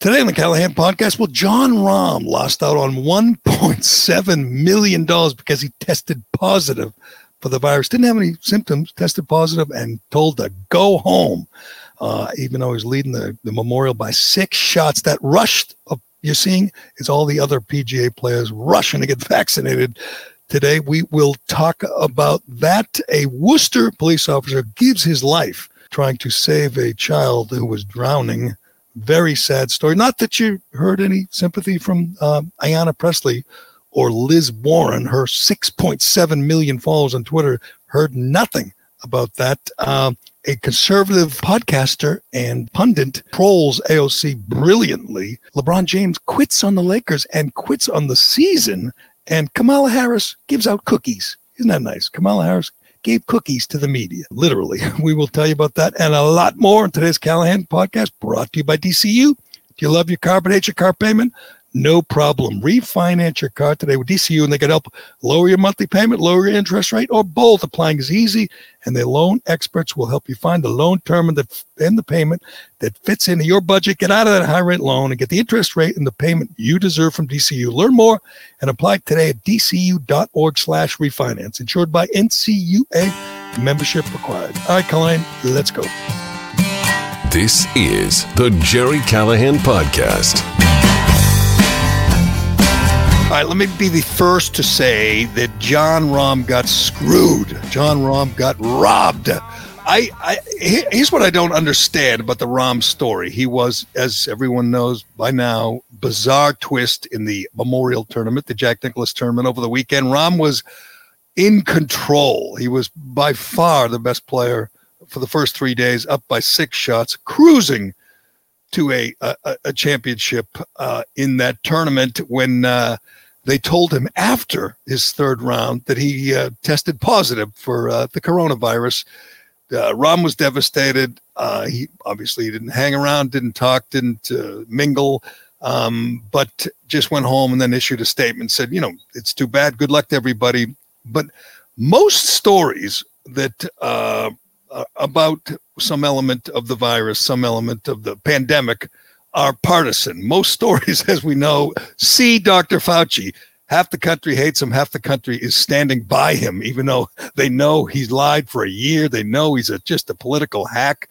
Today on the Callahan podcast, well, Jon Rahm lost out on $1.7 million because he tested positive for the virus. Didn't have any symptoms, tested positive, and told to go home, uh, even though he's leading the, the memorial by six shots. That rush of you're seeing is all the other PGA players rushing to get vaccinated. Today, we will talk about that. A Worcester police officer gives his life trying to save a child who was drowning very sad story. Not that you heard any sympathy from um, Ayanna Pressley or Liz Warren, her 6.7 million followers on Twitter, heard nothing about that. Um, a conservative podcaster and pundit trolls AOC brilliantly. LeBron James quits on the Lakers and quits on the season, and Kamala Harris gives out cookies. Isn't that nice? Kamala Harris gave cookies to the media, literally. We will tell you about that and a lot more in today's Callahan podcast brought to you by DCU. Do you love your car but hate your car payment? No problem. Refinance your car today with DCU and they can help lower your monthly payment, lower your interest rate, or both. Applying is easy, and their loan experts will help you find the loan term and the, and the payment that fits into your budget. Get out of that high rate loan and get the interest rate and the payment you deserve from DCU. Learn more and apply today at dcu.org slash refinance. Insured by NCUA. Membership required. All right, Colleen, let's go. This is the Gerry Callahan Podcast. All right, let me be the first to say that Jon Rahm got screwed. Jon Rahm got robbed. I, I here's what I don't understand about the Rahm story. He was, as everyone knows by now, bizarre twist in the Memorial Tournament, the Jack Nicklaus Tournament over the weekend. Rahm was in control. He was by far the best player for the first three days, up by six shots, cruising to a a, a championship uh, in that tournament when. Uh, they told him after his third round that he uh, tested positive for uh, the coronavirus. Uh, Rahm was devastated. Uh, he obviously didn't hang around, didn't talk, didn't mingle, um, but just went home and then issued a statement. Said, you know, it's too bad. Good luck to everybody. But most stories that about some element of the virus, some element of the pandemic, are partisan. Most stories, as we know, see Dr. Fauci. Half the country hates him, half the country is standing by him, even though they know he's lied for a year. They know he's a, just a political hack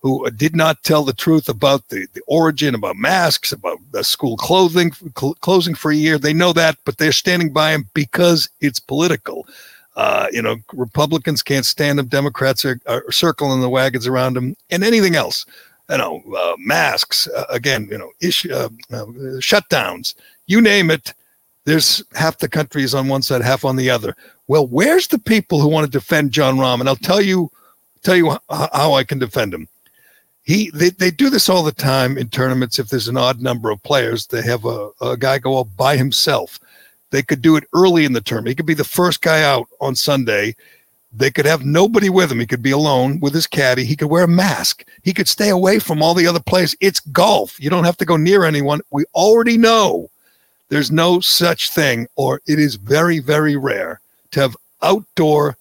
who did not tell the truth about the, the origin, about masks, about the school clothing cl- closing for a year. They know that, but they're standing by him because it's political. Uh, you know, Republicans can't stand him. Democrats are, are circling the wagons around him, and anything else you know, uh, masks, uh, again, you know, issue, uh, uh, shutdowns, you name it. There's half the country is on one side, half on the other. Well, where's the people who want to defend Jon Rahm? And I'll tell you, tell you how I can defend him. He, they, they do this all the time in tournaments. If there's an odd number of players, they have a, a guy go up by himself. They could do it early in the term. He could be the first guy out on Sunday they could have nobody with him. He could be alone with his caddy. He could wear a mask. He could stay away from all the other players. It's golf. You don't have to go near anyone. We already know there's no such thing, or it is very, very rare to have outdoor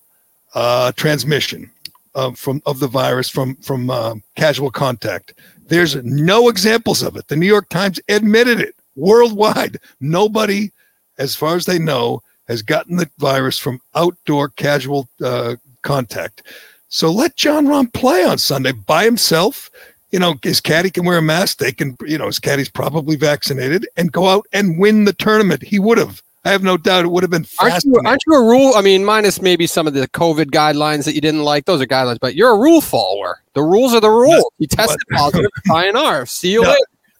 uh, transmission of, from of the virus from from uh, casual contact. There's no examples of it. The New York Times admitted it worldwide. Nobody, as far as they know, has gotten the virus from outdoor casual uh, contact. So let Jon Rahm play on Sunday by himself. You know, his caddy can wear a mask. They can, you know, his caddy's probably vaccinated and go out and win the tournament. He would have. I have no doubt it would have been aren't you, aren't you, a rule? I mean, minus maybe some of the COVID guidelines that you didn't like. Those are guidelines, but you're a rule follower. The rules are the rules. You tested positive, INR. See you no, later.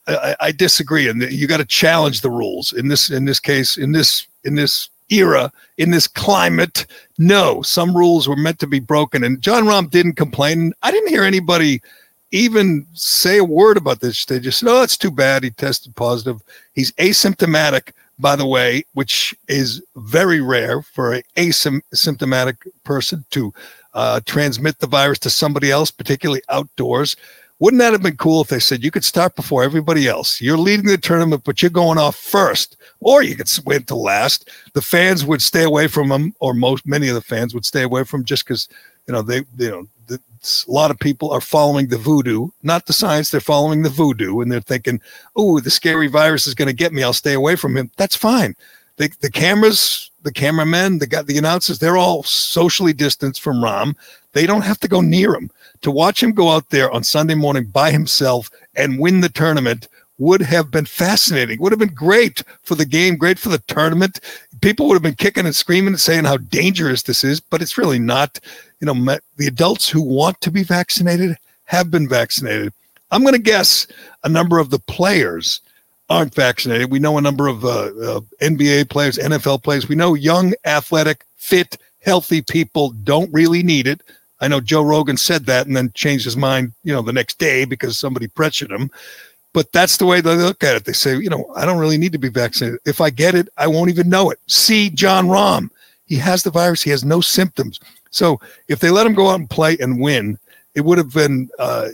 I, I disagree, and you got to challenge the rules in this. In this case, in this in this era in this climate. No, some rules were meant to be broken. And Jon Rahm didn't complain. I didn't hear anybody even say a word about this. They just said, oh, it's too bad. He tested positive. He's asymptomatic, by the way, which is very rare for an asymptomatic person to uh, transmit the virus to somebody else, particularly outdoors. Wouldn't that have been cool if they said you could start before everybody else? You're leading the tournament, but you're going off first, or you could wait to last. The fans would stay away from them, or most many of the fans would stay away from just because you know they you know the, a lot of people are following the voodoo, not the science. They're following the voodoo, and they're thinking, "Oh, the scary virus is going to get me. I'll stay away from him." That's fine. The, the cameras, the cameramen, the the announcers, they're all socially distanced from Rahm. They don't have to go near him to watch him go out there on Sunday morning by himself and win the tournament would have been fascinating. Would have been great for the game, great for the tournament. People would have been kicking and screaming and saying how dangerous this is, but it's really not. You know, the adults who want to be vaccinated have been vaccinated. I'm going to guess a number of the players aren't vaccinated. We know a number of uh, uh, NBA players, NFL players. We know young, athletic, fit, healthy people don't really need it. I know Joe Rogan said that and then changed his mind, you know, the next day because somebody pressured him. But that's the way they look at it. They say, you know, I don't really need to be vaccinated. If I get it, I won't even know it. See Jon Rahm. He has the virus. He has no symptoms. So if they let him go out and play and win, it would have been a uh,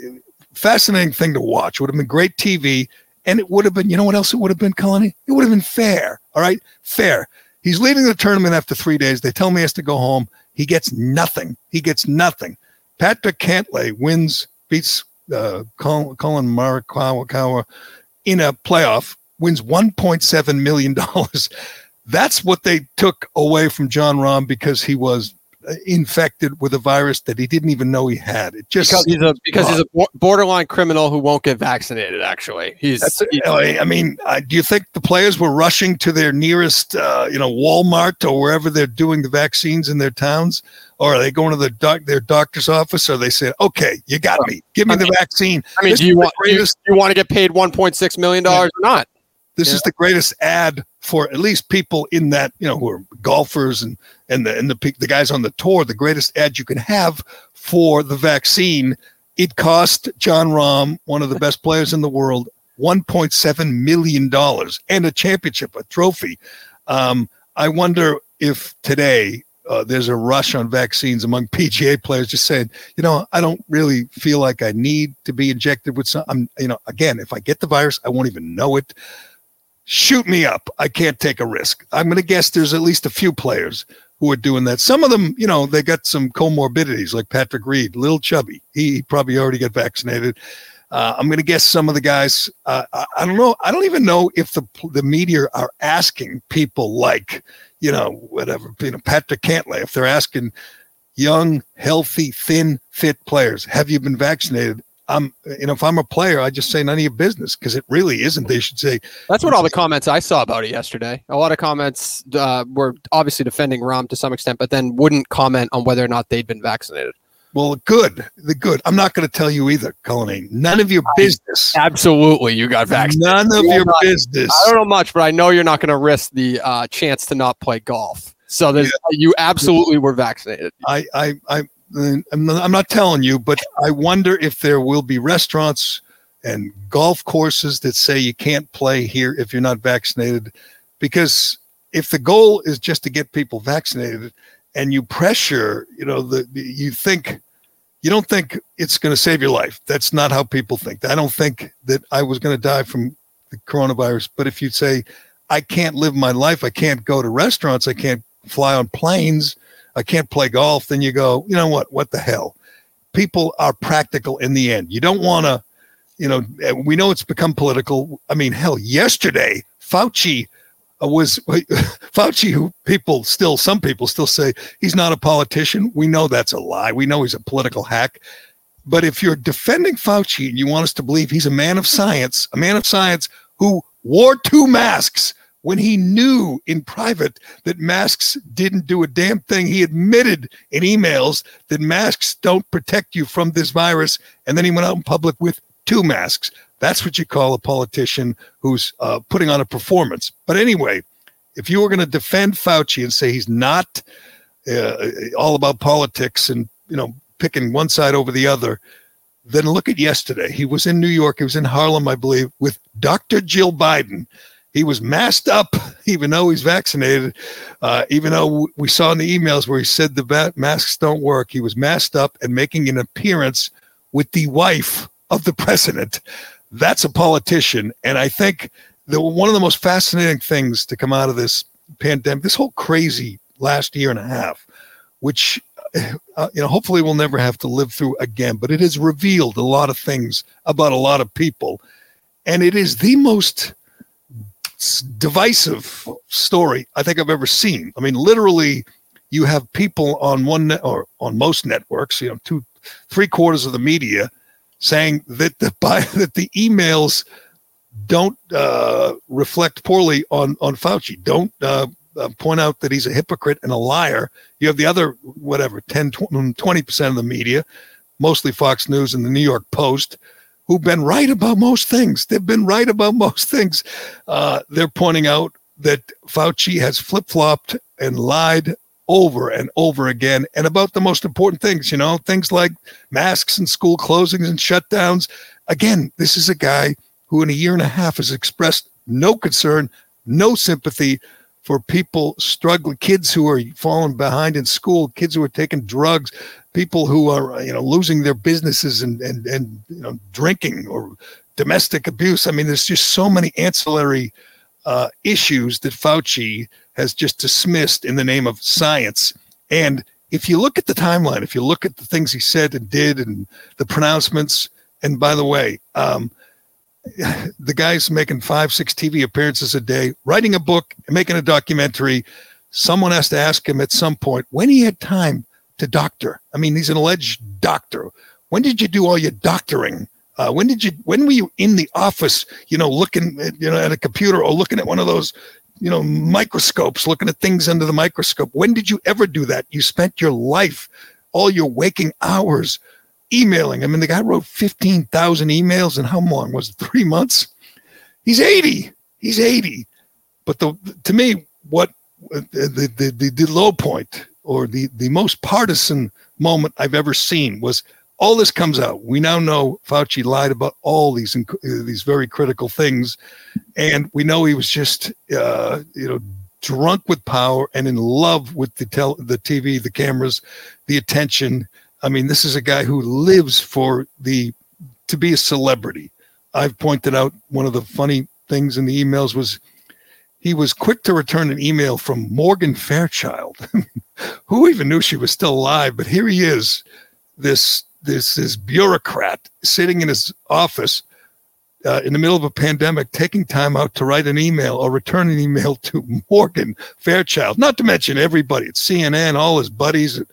fascinating thing to watch. It would have been great TV. And it would have been, you know what else it would have been, Cullinane? It would have been fair. All right. Fair. He's leaving the tournament after three days. They tell me he has to go home. He gets nothing. He gets nothing. Patrick Cantlay wins, beats uh, Collin, Collin Morikawa in a playoff, wins $1.7 million. That's what they took away from Jon Rahm because he was infected with a virus that he didn't even know he had. It just because he's a because he's a borderline criminal who won't get vaccinated. Actually, he's. he's I mean, uh, do you think the players were rushing to their nearest, uh, you know, Walmart or wherever they're doing the vaccines in their towns? Or are they going to the doc, their doctor's office? Or they say, "Okay, you got me. Give me I the mean, vaccine." I mean, this do you want greatest, you, you want to get paid one point six million dollars yeah. or not? This yeah. is the greatest ad for at least people in that you know who are golfers and and the and the the guys on the tour. The greatest ad you can have for the vaccine. It cost Jon Rahm, one of the best players in the world, $1.7 million and a championship, a trophy. Um, I wonder if today uh, there's a rush on vaccines among PGA players just saying, you know, I don't really feel like I need to be injected with some, I'm, you know, again, if I get the virus, I won't even know it shoot me up. I can't take a risk. I'm going to guess there's at least a few players who are doing that. Some of them, you know, they got some comorbidities like Patrick Reed, little chubby. He probably already got vaccinated. Uh, I'm going to guess some of the guys. Uh, I, I, don't know. I don't even know if the the media are asking people like, you know, whatever, you know, Patrick Cantlay, if they're asking young, healthy, thin, fit players, have you been vaccinated? I'm, you know, if I'm a player, I just say none of your business because it really isn't. They should say. That's what all the comments I saw about it yesterday. A lot of comments uh, were obviously defending Rahm to some extent, but then wouldn't comment on whether or not they'd been vaccinated. Well, good. The good. I'm not going to tell you either, Cullinane. None of your business. Absolutely, you got vaccinated. None of You're your not- business. I don't know much, but I know you're not going to risk the uh, chance to not play golf. So there's, you absolutely were vaccinated. I, I, I, I'm not, telling you, but I wonder if there will be restaurants and golf courses that say you can't play here if you're not vaccinated. Because if the goal is just to get people vaccinated and you pressure, you know, the, you think, you don't think it's going to save your life. That's not how people think. I don't think that I was going to die from the coronavirus. But if you say, I can't live my life, I can't go to restaurants, I can't fly on planes, I can't play golf, then you go, you know what? What the hell? People are practical in the end. You don't want to, you know, we know it's become political. I mean, hell, yesterday, Fauci uh, was Fauci, who people still, some people still say he's not a politician. We know that's a lie. We know he's a political hack. But if you're defending Fauci and you want us to believe he's a man of science, a man of science who wore two masks when he knew in private that masks didn't do a damn thing. He admitted in emails that masks don't protect you from this virus. And then he went out in public with two masks. That's what you call a politician who's uh, putting on a performance. But anyway, if you were going to defend Fauci and say he's not uh, all about politics and, you know, picking one side over the other, then look at yesterday. He was in New York. He was in Harlem, I believe, with Dr. Jill Biden. He was masked up, even though he's vaccinated. Uh, even though we saw in the emails where he said the va- masks don't work, he was masked up and making an appearance with the wife of the president. That's a politician. And I think the one of the most fascinating things to come out of this pandemic, this whole crazy last year and a half, which uh, you know hopefully we'll never have to live through again, but it has revealed a lot of things about a lot of people, and it is the most divisive story I think I've ever seen. I mean, literally, you have people on one or on most networks, you know, two, three quarters of the media saying that the by, that the emails don't uh, reflect poorly on on Fauci. Don't uh, uh, point out that he's a hypocrite and a liar. You have the other whatever 10 20 percent of the media, mostly Fox News and the New York Post, who've been right about most things. They've been right about most things. Uh, they're pointing out that Fauci has flip flopped and lied over and over again and about the most important things, you know, things like masks and school closings and shutdowns. Again, this is a guy who in a year and a half has expressed no concern, no sympathy for people struggling, kids who are falling behind in school, kids who are taking drugs, people who are you know losing their businesses and and and you know drinking or domestic abuse. I mean, there's just so many ancillary uh, issues that Fauci has just dismissed in the name of science. And if you look at the timeline, if you look at the things he said and did, and the pronouncements, and by the way, um, the guy's making five, six TV appearances a day, writing a book, making a documentary. Someone has to ask him at some point when he had time to doctor. I mean, he's an alleged doctor. When did you do all your doctoring? Uh, when did you? When were you in the office? You know, looking at, you know at a computer or looking at one of those, you know, microscopes, looking at things under the microscope. When did you ever do that? You spent your life, all your waking hours, emailing. I mean, the guy wrote fifteen thousand emails, and how long was it? Three months. He's eighty. He's eighty. But the to me, what the the the, the low point or the the most partisan moment I've ever seen was all this comes out. We now know Fauci lied about all these uh, these very critical things, and we know he was just uh, you know drunk with power and in love with the tel- the TV, the cameras, the attention. I mean, this is a guy who lives for the to be a celebrity. I've pointed out one of the funny things in the emails was he was quick to return an email from Morgan Fairchild. Who even knew she was still alive? But here he is, this this this bureaucrat sitting in his office uh, in the middle of a pandemic, taking time out to write an email or return an email to Morgan Fairchild. Not to mention everybody at CNN, all his buddies at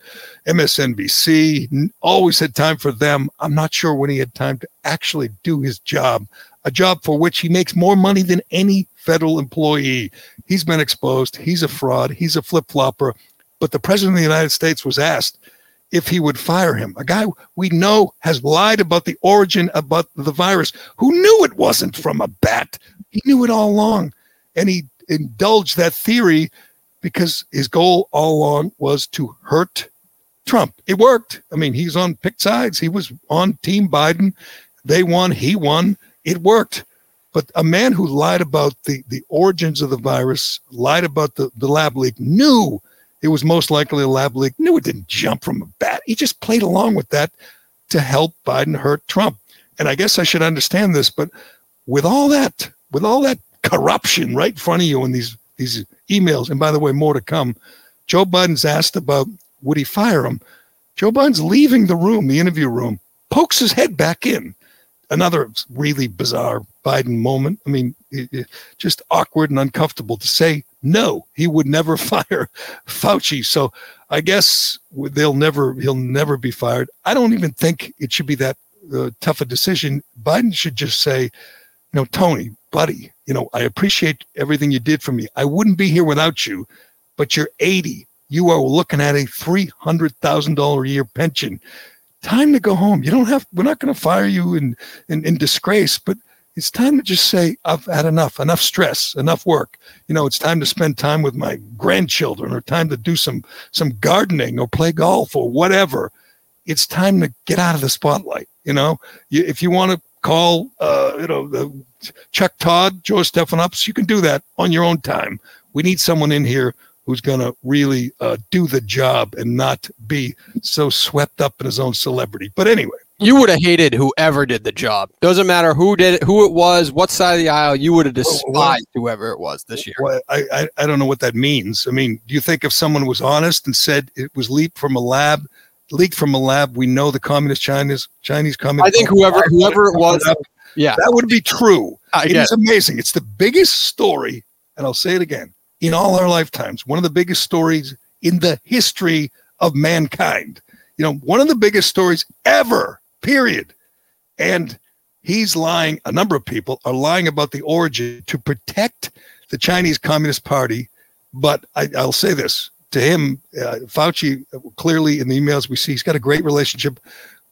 MSNBC, always had time for them. I'm not sure when he had time to actually do his job, a job for which he makes more money than any federal employee. He's been exposed. He's a fraud. He's a flip flopper. But the president of the United States was asked if he would fire him. A guy we know has lied about the origin about the virus, who knew it wasn't from a bat. He knew it all along. And he indulged that theory because his goal all along was to hurt Trump. It worked. I mean, he's on picked sides. He was on Team Biden. They won. He won. It worked. But a man who lied about the, the origins of the virus, lied about the, the lab leak, knew it was most likely a lab leak, knew it didn't jump from a bat. He just played along with that to help Biden hurt Trump. And I guess I should understand this, but with all that, with all that corruption right in front of you in these these emails, and by the way, more to come. Joe Biden's asked about would he fire him. Joe Biden's leaving the room, the interview room, pokes his head back in. Another really bizarre Biden moment. I mean, it, it, just awkward and uncomfortable to say no. He would never fire Fauci. So I guess they'll never. He'll never be fired. I don't even think it should be that uh, tough a decision. Biden should just say, you know, Tony, buddy, you know, I appreciate everything you did for me. I wouldn't be here without you, but you're 80. You are looking at a $300,000 a year pension. Time to go home. You don't have, we're not going to fire you in, in, in disgrace, but it's time to just say, I've had enough, enough stress, enough work. You know, it's time to spend time with my grandchildren or time to do some, some gardening or play golf or whatever. It's time to get out of the spotlight. You know, you, if you want to call, uh, you know, the Chuck Todd, Joe Stephanopoulos, you can do that on your own time. We need someone in here who's going to really uh, do the job and not be so swept up in his own celebrity. But anyway, you would have hated whoever did the job. Doesn't matter who did it, who it was, what side of the aisle. You would have despised well, whoever it was this year. Well, I, I I don't know what that means. I mean, do you think if someone was honest and said it was leaked from a lab, leaked from a lab, we know the communist Chinese Chinese communist. I think whoever whoever it was, yeah, that would be true. I it is amazing. It's the biggest story, and I'll say it again in all our lifetimes. One of the biggest stories in the history of mankind. You know, one of the biggest stories ever. Period. And he's lying. A number of people are lying about the origin to protect the Chinese Communist Party. But I, will say this to him, uh, Fauci clearly in the emails we see, he's got a great relationship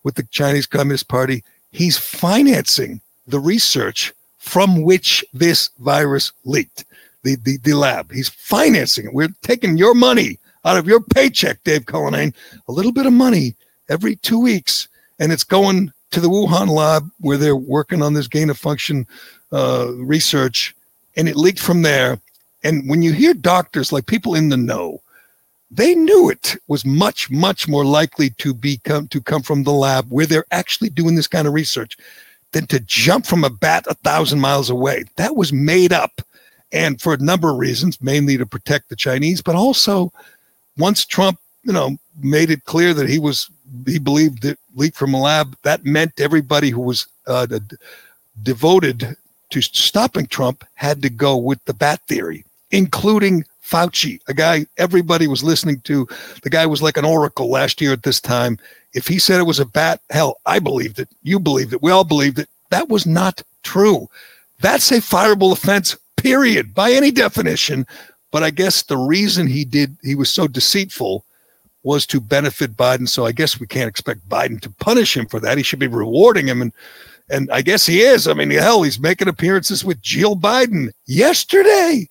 with the Chinese Communist Party. He's financing the research from which this virus leaked, the, the, the lab. He's financing it. We're taking your money out of your paycheck, Dave Cullinane, a little bit of money every two weeks, and it's going to the Wuhan lab where they're working on this gain of function uh, research, and it leaked from there. And when you hear doctors, like people in the know, they knew it was much, much more likely to become to come from the lab where they're actually doing this kind of research than to jump from a bat a thousand miles away. That was made up. And for a number of reasons, mainly to protect the Chinese, but also once Trump, you know, made it clear that he was, he believed that leaked from a lab, that meant everybody who was uh, devoted to stopping Trump had to go with the bat theory, including Fauci, a guy everybody was listening to. The guy was like an oracle last year at this time. If he said it was a bat, hell, I believed it. You believed it. We all believed it. That was not true. That's a fireable offense, period, by any definition. But I guess the reason he did, he was so deceitful was to benefit Biden. So I guess we can't expect Biden to punish him for that. He should be rewarding him. And and I guess he is. I mean, hell, he's making appearances with Jill Biden yesterday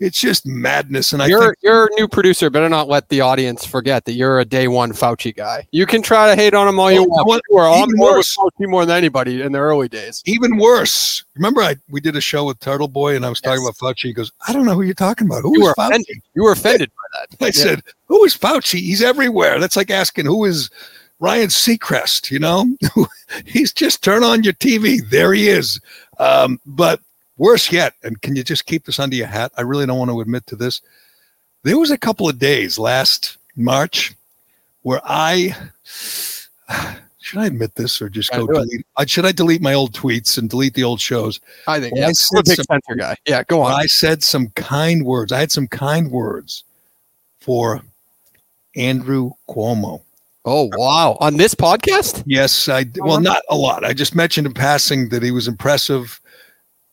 it's just madness. And I you're think- you're a new producer. Better not let the audience forget that you're a day one Fauci guy. You can try to hate on him all you want. You were on board with Fauci more than anybody in the early days. Even worse. Remember, I we did a show with Turtle Boy, and I was yes. talking about Fauci. He goes, "I don't know who you're talking about. Who you is Fauci?" Offended. You were offended by that. I yeah. said, "Who is Fauci? He's everywhere." That's like asking who is. Ryan Seacrest, you know, he's just turn on your TV. There he is. Um, but Worse yet, and can you just keep this under your hat? I really don't want to admit to this. There was a couple of days last March where I should I admit this or just go delete? I, should I delete my old tweets and delete the old shows? I think yeah, I said big some, guy. Yeah, go on. I said some kind words. I had some kind words for Andrew Cuomo. Oh wow! On this podcast? Yes, I well uh-huh. not a lot. I just mentioned in passing that he was impressive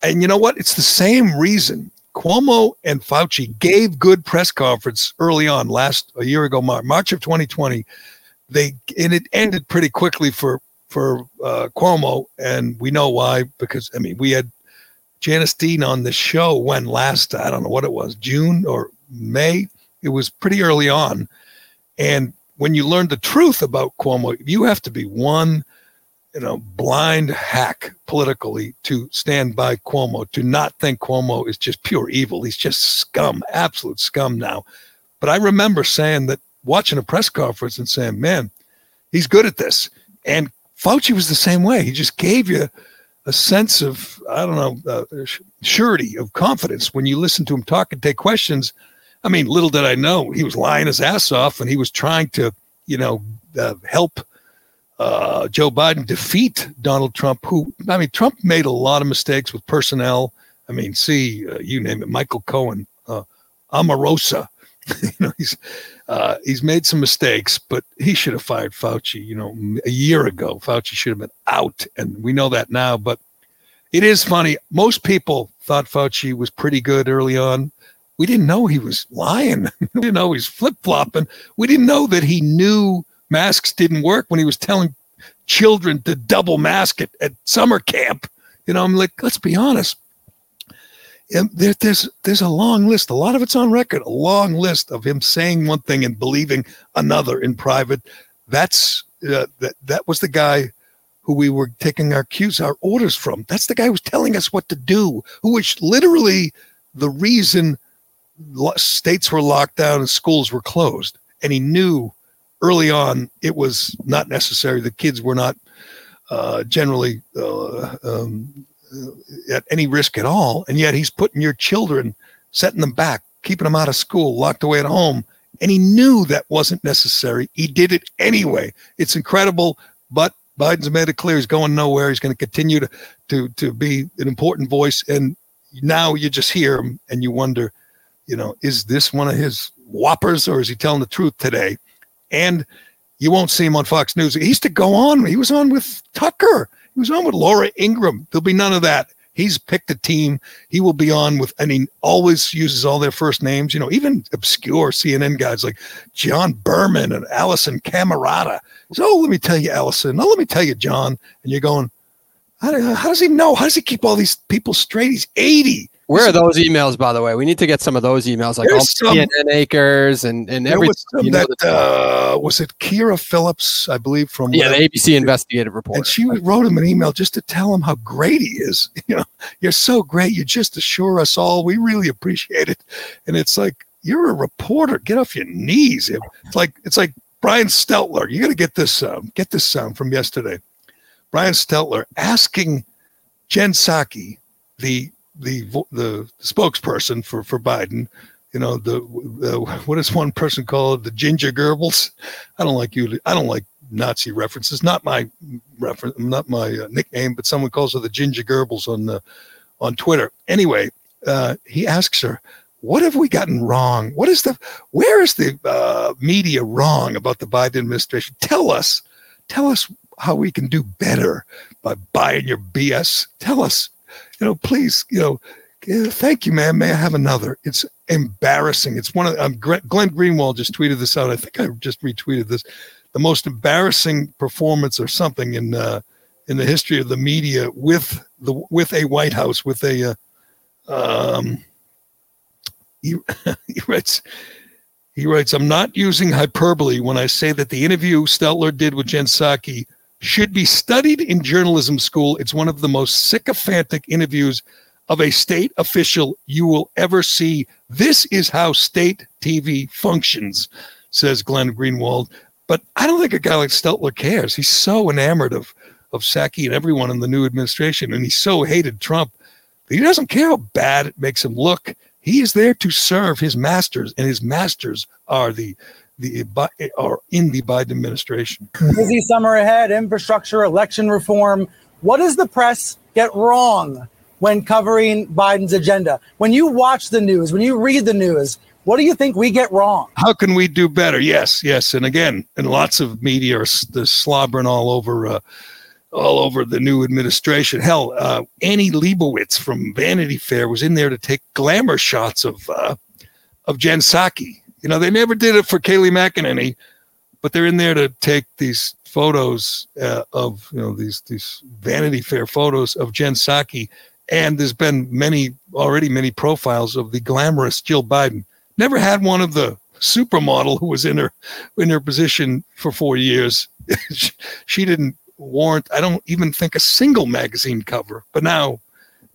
and you know what? It's the same reason Cuomo and Fauci gave good press conference early on last a year ago, March of 2020. they and it ended pretty quickly for for uh, Cuomo, and we know why because I mean we had Janice Dean on the show when last I don't know what it was June or May. It was pretty early on, and when you learn the truth about Cuomo, you have to be one, you know, blind hack politically to stand by Cuomo, to not think Cuomo is just pure evil. He's just scum, absolute scum now. But I remember saying that watching a press conference and saying, man, he's good at this. And Fauci was the same way. He just gave you a sense of, I don't know, uh, surety of confidence when you listen to him talk and take questions. I mean, little did I know he was lying his ass off and he was trying to, you know, uh, help uh, Joe Biden defeat Donald Trump, who, I mean, Trump made a lot of mistakes with personnel. I mean, see, uh, you name it, Michael Cohen, uh, you know, he's uh, he's made some mistakes, but he should have fired Fauci. You know, a year ago, Fauci should have been out, and we know that now. But it is funny. Most people thought Fauci was pretty good early on. We didn't know he was lying. we didn't know he was flip flopping. We didn't know that he knew masks didn't work when he was telling children to double mask it at summer camp. You know, I'm like, let's be honest there, there's there's a long list. A lot of it's on record. A long list of him saying one thing and believing another in private. That's uh, that that was the guy who we were taking our cues, our orders from. That's the guy who was telling us what to do. Who was literally the reason states were locked down and schools were closed. And he knew early on it was not necessary. The kids were not uh, generally uh, um, at any risk at all. And yet he's putting your children, setting them back, keeping them out of school, locked away at home. And he knew that wasn't necessary. He did it anyway. It's incredible, but Biden's made it clear he's going nowhere. He's going to continue to, to, to be an important voice. And now you just hear him and you wonder, you know, is this one of his whoppers or is he telling the truth today? And you won't see him on Fox News. He used to go on. He was on with Tucker. He was on with Laura Ingraham. There'll be none of that. He's picked a team. He will be on with, and he always uses all their first names, you know, even obscure CNN guys like John Berman and Alisyn Camerota. So, oh, let me tell you, Alisyn. Oh, let me tell you, John. And you're going, how, how does he know? How does he keep all these people straight? He's 80. Where are those emails, by the way? We need to get some of those emails, like all some, CNN acres and and everything. You know, that uh, was it, Kyra Phillips, I believe, from yeah, the ABC investigative report. And she wrote him an email just to tell him how great he is. You know, you're so great. You just assure us all. We really appreciate it. And it's like you're a reporter. Get off your knees. It's like it's like Brian Stelter. You got to get this sound. Get this sound from yesterday. Brian Stelter asking Jen Psaki, the the the spokesperson for for Biden. You know the, the what does one person call it? The ginger Goebbels. I don't like you. I don't like Nazi references. Not my reference. Not my uh, nickname, but someone calls her the ginger Goebbels on the on Twitter. Anyway, uh, he asks her, "What have we gotten wrong? What is the where is the uh, media wrong about the Biden administration? Tell us, tell us how we can do better by buying your BS. Tell us you know, please, you know, thank you, man. May I have another? It's embarrassing. It's one of um, Glenn Greenwald just tweeted this out. I think I just retweeted this. The most embarrassing performance or something in uh, in the history of the media with the with a White House with a uh, um, he, he writes he writes I'm not using hyperbole when I say that the interview Stelter did with Jen Psaki should be studied in journalism school. It's one of the most sycophantic interviews of a state official you will ever see. This is how state TV functions, says Glenn Greenwald. But I don't think a guy like Stelter cares. He's so enamored of of Psaki and everyone in the new administration, and he so hated Trump that he doesn't care how bad it makes him look. He is there to serve his masters, and his masters are the the are in the Biden administration. Busy summer ahead, infrastructure, election reform. What does the press get wrong when covering Biden's agenda? When you watch the news, when you read the news, what do you think we get wrong? How can we do better? Yes, yes, and again, and lots of media are slobbering all over. Uh, all over the new administration. Hell, uh, Annie Leibovitz from Vanity Fair was in there to take glamour shots of uh, of Jen Psaki you know, they never did it for Kayleigh McEnany, but they're in there to take these photos uh, of you know these these Vanity Fair photos of Jen Psaki, and there's been many already many profiles of the glamorous Jill Biden. Never had one of the supermodel who was in her in her position for four years. she didn't warrant. I don't even think a single magazine cover. But now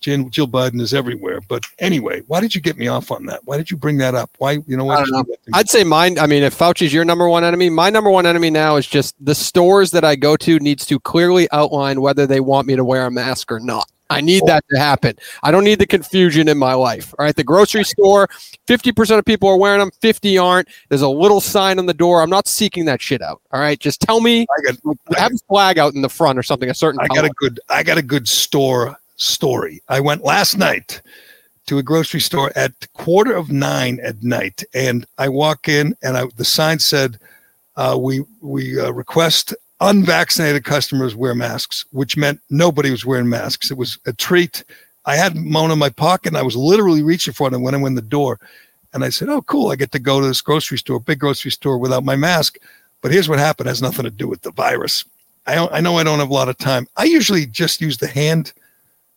Jill, Jill Biden is everywhere. But anyway, why did you get me off on that? Why did you bring that up? Why, you know, I know. I'd say mine. I mean, if Fauci's your number one enemy, my number one enemy now is just the stores that I go to needs to clearly outline whether they want me to wear a mask or not. I need that to happen. I don't need the confusion in my life. All right. The grocery store, 50% of people are wearing them, 50 aren't. There's a little sign on the door. I'm not seeking that shit out. All right. Just tell me I got, have got, a flag out in the front or something, a certain I color. got a good I got a good store story. I went last night to a grocery store at quarter of nine at night, and I walk in, and I, the sign said, uh, "We we uh, request unvaccinated customers wear masks," which meant nobody was wearing masks. It was a treat. I had one in my pocket, and I was literally reaching for it when I went in the door. And I said, "Oh, cool! I get to go to this grocery store, big grocery store, without my mask." But here's what happened: it has nothing to do with the virus. I, I know I don't have a lot of time. I usually just use the hand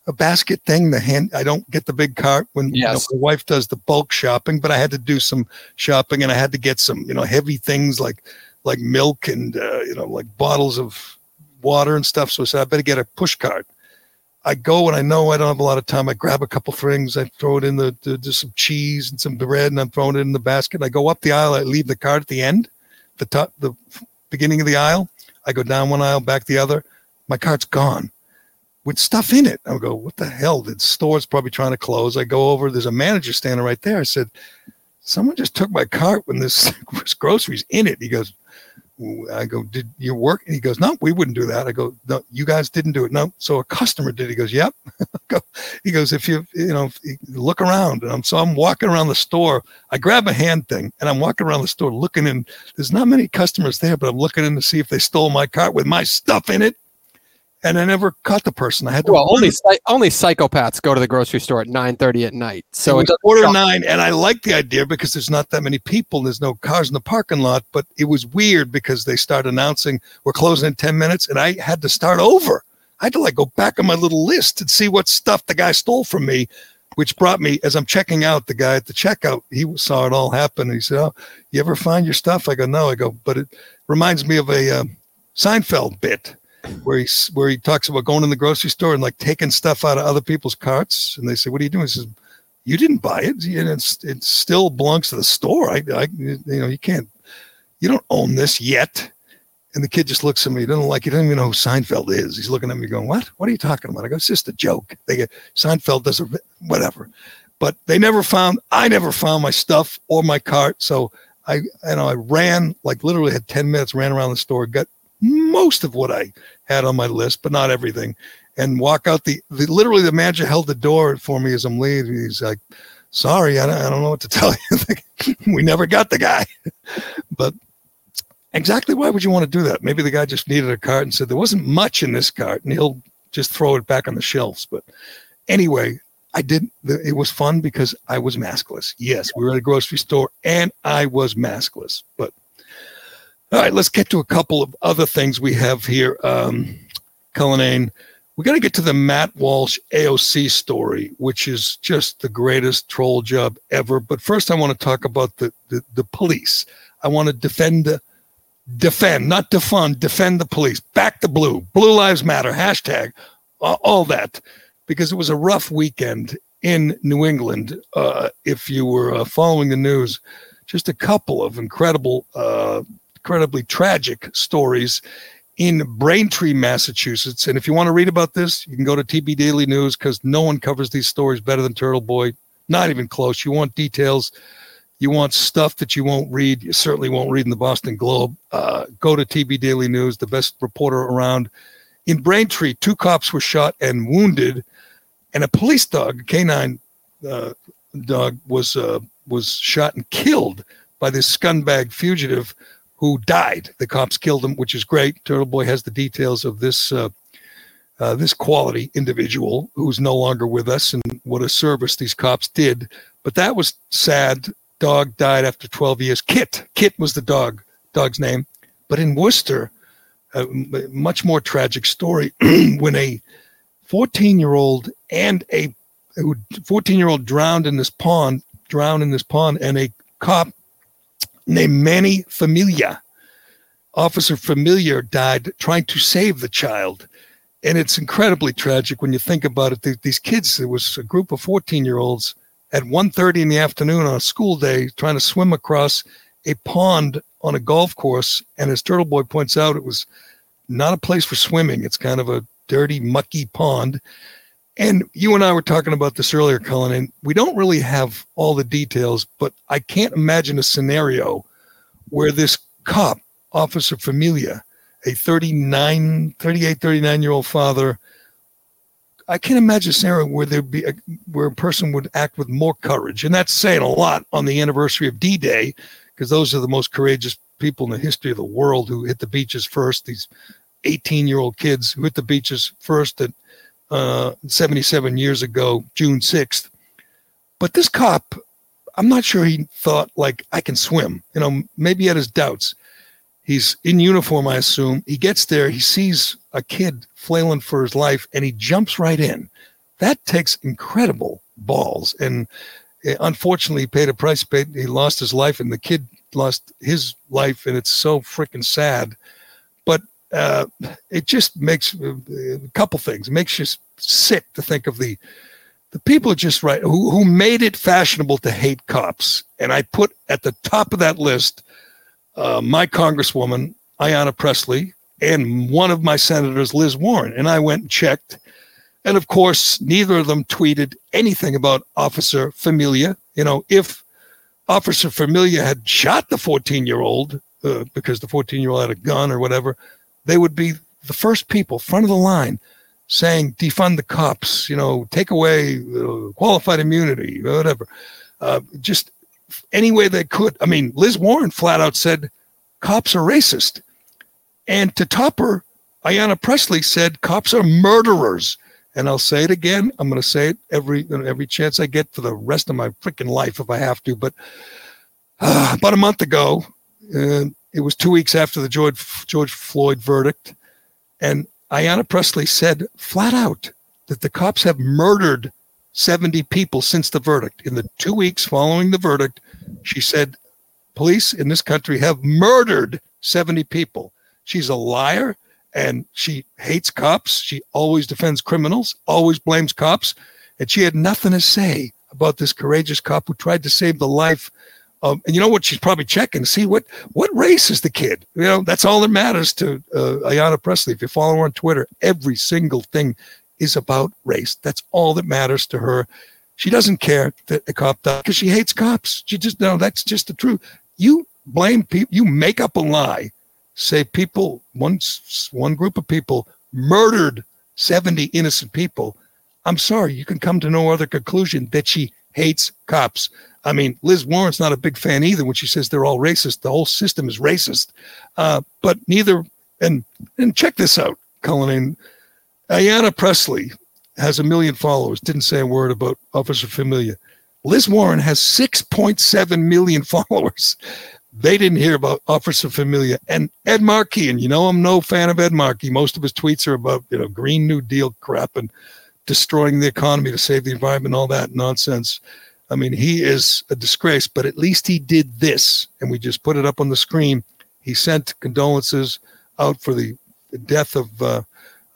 a basket thing. The hand, I don't get the big cart when yes. you know, my wife does the bulk shopping, but I had to do some shopping and I had to get some, you know, heavy things like like milk and uh, you know, like bottles of water and stuff. So I said, I better get a push cart. I go and I know I don't have a lot of time. I grab a couple things, I throw it in the, the, the some cheese and some bread, and I'm throwing it in the basket. I go up the aisle. I leave the cart at the end, the top, the beginning of the aisle. I go down one aisle, back the other. My cart's gone with stuff in it. I go, what the hell? The store's probably trying to close. I go over, there's a manager standing right there. I said, someone just took my cart when this groceries in it. He goes, I go, did you work? And he goes, no, we wouldn't do that. I go, no, you guys didn't do it. No. So a customer did. He goes, yep. he goes, if you, you know, look around and I'm, so I'm walking around the store. I grab a hand thing and I'm walking around the store looking in. There's not many customers there, but I'm looking in to see if they stole my cart with my stuff in it and I never caught the person. I had to well, only only psychopaths go to the grocery store at nine thirty at night. So it was quarter nine, and I like the idea because there's not that many people. There's no cars in the parking lot, but it was weird because they start announcing we're closing in ten minutes, and I had to start over. I had to like go back on my little list and see what stuff the guy stole from me, which brought me as I'm checking out. The guy at the checkout, he saw it all happen. he said, "Oh, you ever find your stuff?" I go, "No." I go, "But it reminds me of a uh, Seinfeld bit." Where he where he talks about going in the grocery store and like taking stuff out of other people's carts, and they say, "What are you doing?" He says, "You didn't buy it, and it's it still belongs to the store. I, I you know, you can't, you don't own this yet." And the kid just looks at me. He doesn't like. He doesn't even know who Seinfeld is. He's looking at me, going, "What? What are you talking about?" I go, "It's just a joke." They get Seinfeld does a whatever, but they never found. I never found my stuff or my cart. So I, you know, I ran like literally had ten minutes, ran around the store, got most of what I had on my list, but not everything. And walk out the, the literally the manager held the door for me as I'm leaving. He's like, sorry, I don't, I don't know what to tell you. we never got the guy. but exactly why would you want to do that? Maybe the guy just needed a cart and said there wasn't much in this cart and he'll just throw it back on the shelves. But anyway, I did. It was fun because I was maskless. Yes, we were at a grocery store and I was maskless. But all right, let's get to a couple of other things we have here. Um, Cullinane, we got to get to the Matt Walsh AOC story, which is just the greatest troll job ever. But first, I want to talk about the, the, the police. I want to defend, the, defend, not defund, defend the police. Back the blue, Blue Lives Matter, hashtag, uh, all that, because it was a rough weekend in New England. Uh, if you were uh, following the news, just a couple of incredible uh, incredibly tragic stories in Braintree, Massachusetts. And if you want to read about this, you can go to TB Daily News because no one covers these stories better than Turtle Boy. Not even close. You want details. You want stuff that you won't read. You certainly won't read in the Boston Globe. Uh, go to TB Daily News, the best reporter around. In Braintree, two cops were shot and wounded, and a police dog, a canine uh, dog, was uh, was shot and killed by this scumbag fugitive who died. The cops killed him, which is great. Turtle Boy has the details of this uh, uh, this quality individual who's no longer with us and what a service these cops did. But that was sad. Dog died after 12 years. Kit, Kit was the dog, dog's name. But in Worcester, a much more tragic story when a 14 year old and a 14 year old drowned in this pond, drowned in this pond, and a cop named Manny Familia, Officer Familia, died trying to save the child. And it's incredibly tragic when you think about it. These kids, there was a group of 14 year olds at 1.30 in the afternoon on a school day trying to swim across a pond on a golf course. And as Turtle Boy points out, it was not a place for swimming. It's kind of a dirty, mucky pond. And you and I were talking about this earlier, Cullen, and we don't really have all the details, but I can't imagine a scenario where this cop, Officer Familia, a 39, 38, 39 year old father, I can't imagine a scenario where there'd be a, where a person would act with more courage. And that's saying a lot on the anniversary of D Day, because those are the most courageous people in the history of the world who hit the beaches first. These 18 year old kids who hit the beaches first at uh, 77 years ago, June 6th. But this cop, I'm not sure he thought, like, I can swim. You know, maybe he had his doubts. He's in uniform, I assume. He gets there, he sees a kid flailing for his life, and he jumps right in. That takes incredible balls. And eh, unfortunately, he paid a price. Paid, he lost his life, and the kid lost his life, and it's so freaking sad. But uh, it just makes uh, a couple things. It makes you sick to think of the the people just right who, who made it fashionable to hate cops. And I put at the top of that list uh, my congresswoman Ayanna Pressley and one of my senators, Liz Warren. And I went and checked. And of course, neither of them tweeted anything about Officer Familia. You know, if Officer Familia had shot the 14 year old uh, because the 14 year old had a gun or whatever, they would be the first people, front of the line, saying defund the cops, you know, take away uh, qualified immunity, whatever. Uh, just any way they could. I mean, Liz Warren flat out said cops are racist. And to top her, Ayanna Pressley said cops are murderers. And I'll say it again. I'm going to say it every every chance I get for the rest of my freaking life if I have to. But uh, about a month ago, uh, it was two weeks after the George George Floyd verdict, and Ayanna Pressley said flat out that the cops have murdered 70 people since the verdict. In the two weeks following the verdict, she said police in this country have murdered 70 people. She's a liar and she hates cops. She always defends criminals, always blames cops. And she had nothing to say about this courageous cop who tried to save the life um, and you know what? She's probably checking see what what race is the kid. You know, that's all that matters to uh, Ayanna Pressley. If you follow her on Twitter, every single thing is about race. That's all that matters to her. She doesn't care that a cop died because she hates cops. She just no, that's just the truth. You blame people. You make up a lie. Say people one one group of people murdered seventy innocent people. I'm sorry, you can come to no other conclusion that she hates cops. I mean, Liz Warren's not a big fan either when she says they're all racist. The whole system is racist. Uh, but neither, and and check this out, Cullen. Ayanna Pressley has a million followers. Didn't say a word about Officer Familia. Liz Warren has 6.7 million followers. They didn't hear about Officer Familia and Ed Markey. And you know, I'm no fan of Ed Markey. Most of his tweets are about, you know, Green New Deal crap and destroying the economy to save the environment, all that nonsense. I mean, he is a disgrace, but at least he did this. And we just put it up on the screen. He sent condolences out for the death of uh,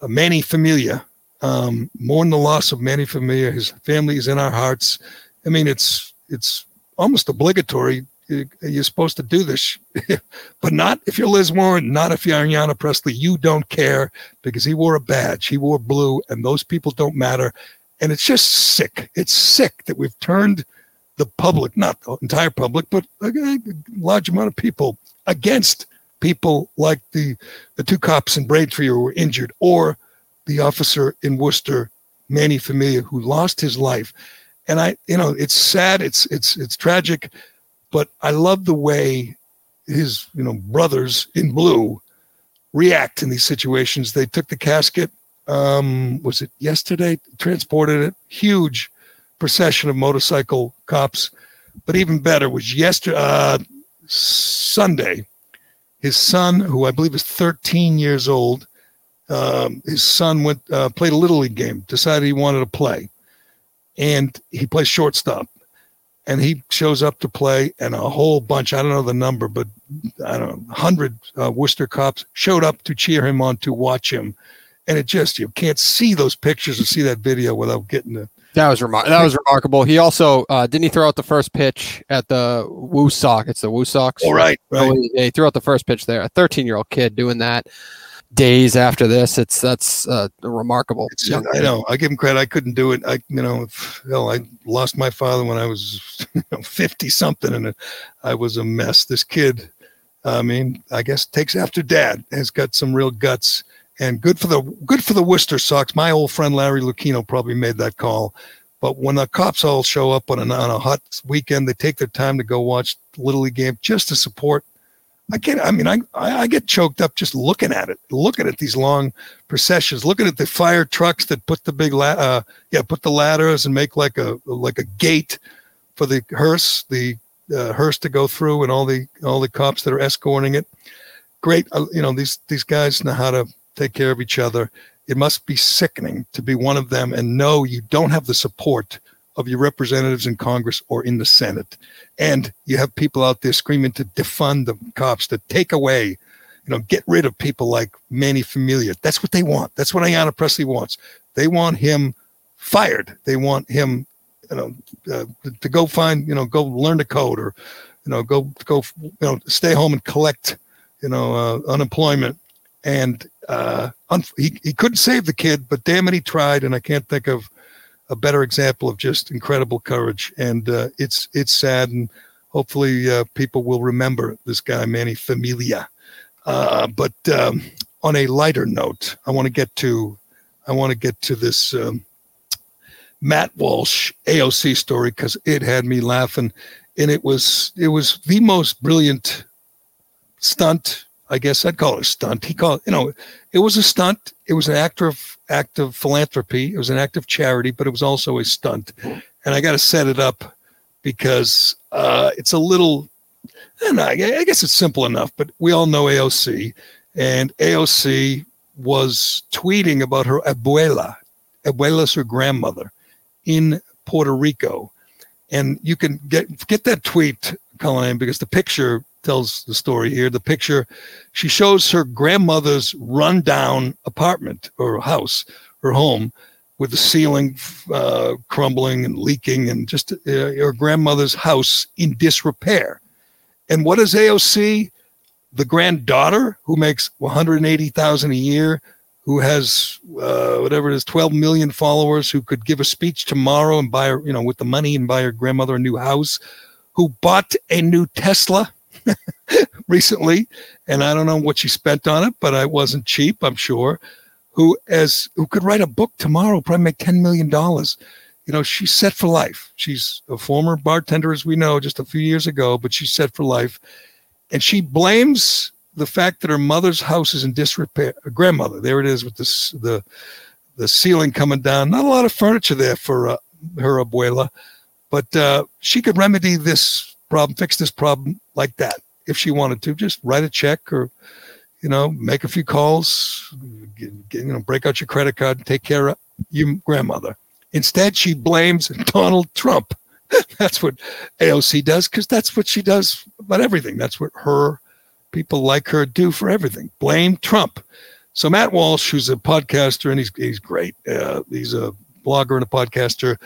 Manny Familia. Um, mourn the loss of Manny Familia. His family is in our hearts. I mean, it's it's almost obligatory. You're supposed to do this, but not if you're Liz Warren, not if you're Ayanna Pressley. You don't care because he wore a badge. He wore blue, and those people don't matter. And it's just sick. It's sick that we've turned the public, not the entire public, but a, large amount of people against people like the, the two cops in Braintree who were injured or the officer in Worcester, Manny Familia, who lost his life. And I, you know, it's sad, it's it's it's tragic, but I love the way his, you know, brothers in blue react in these situations. They took the casket um, was it yesterday? Transported it. Huge procession of motorcycle cops. But even better was yesterday, uh, Sunday. his son, who I believe is 13 years old, um, his son went uh, played a little league game, decided he wanted to play, and he plays shortstop. And he shows up to play, and a whole bunch, I don't know the number, but I don't know, 100 uh, Worcester cops showed up to cheer him on, to watch him. And it just, you can't see those pictures or see that video without getting the, that was remar- That was remarkable. He also uh, didn't he throw out the first pitch at the Woo Sox. It's the Woo Sox. All right, right. he, he threw out the first pitch there. A 13 year old kid doing that days after this. It's that's uh, remarkable. It's, I know. I give him credit. I couldn't do it. I, you know, hell, I lost my father when I was you know, 50 something, and I was a mess. This kid, I mean, I guess takes after dad. Has got some real guts and good for the good for the Worcester Sox. My old friend Larry Lucchino probably made that call. But when the cops all show up on a, on a hot weekend, they take their time to go watch Little League game just to support. I can't. I mean, I I get choked up just looking at it, looking at these long processions, looking at the fire trucks that put the big la- uh, yeah, put the ladders and make like a like a gate for the hearse, the uh, hearse to go through, and all the all the cops that are escorting it. Great, uh, you know these these guys know how to take care of each other. It must be sickening to be one of them and know you don't have the support of your representatives in Congress or in the Senate. And you have people out there screaming to defund the cops, to take away, you know, get rid of people like Manny Familia. That's what they want. That's what Ayanna Pressley wants. They want him fired. They want him, you know, uh, to go find, you know, go learn the code or, you know, go go, you know, stay home and collect, you know, uh, unemployment. And uh, he, he couldn't save the kid, but damn it, he tried. And I can't think of a better example of just incredible courage. And uh, it's it's sad, and hopefully uh, people will remember this guy, Manny Familia. Uh, but um, on a lighter note, I want to get to I want to get to this um, Matt Walsh AOC story because it had me laughing, and it was it was the most brilliant stunt I guess I'd call it a stunt. He called, you know, it was a stunt. It was an act of act of philanthropy. It was an act of charity, but it was also a stunt. And I got to set it up because uh, it's a little, and I, I guess it's simple enough. But we all know AOC, and AOC was tweeting about her abuela. Abuela's her grandmother in Puerto Rico, and you can get get that tweet, Colin, because the picture tells the story here. The picture, she shows her grandmother's rundown apartment or house, her home, with the ceiling uh, crumbling and leaking, and just uh, her grandmother's house in disrepair. And what is AOC? The granddaughter who makes 180,000 a year, who has uh, whatever it is, 12 million followers, who could give a speech tomorrow and buy her, you know, with the money and buy her grandmother a new house, who bought a new Tesla recently, and I don't know what she spent on it, but I wasn't cheap, I'm sure. Who as who could write a book tomorrow, probably make ten million dollars. You know, she's set for life. She's a former bartender, as we know, just a few years ago, but she's set for life. And she blames the fact that her mother's house is in disrepair. Her grandmother, there it is with the the ceiling coming down. Not a lot of furniture there for uh, her abuela, but uh, she could remedy this problem, fix this problem like that if she wanted to. Just write a check or, you know, make a few calls, get, get, you know, break out your credit card, and take care of your grandmother. Instead, she blames Donald Trump. that's what AOC does because that's what she does about everything. That's what her people like her do for everything. Blame Trump. So Matt Walsh, who's a podcaster and he's he's great. Uh, he's a blogger and a podcaster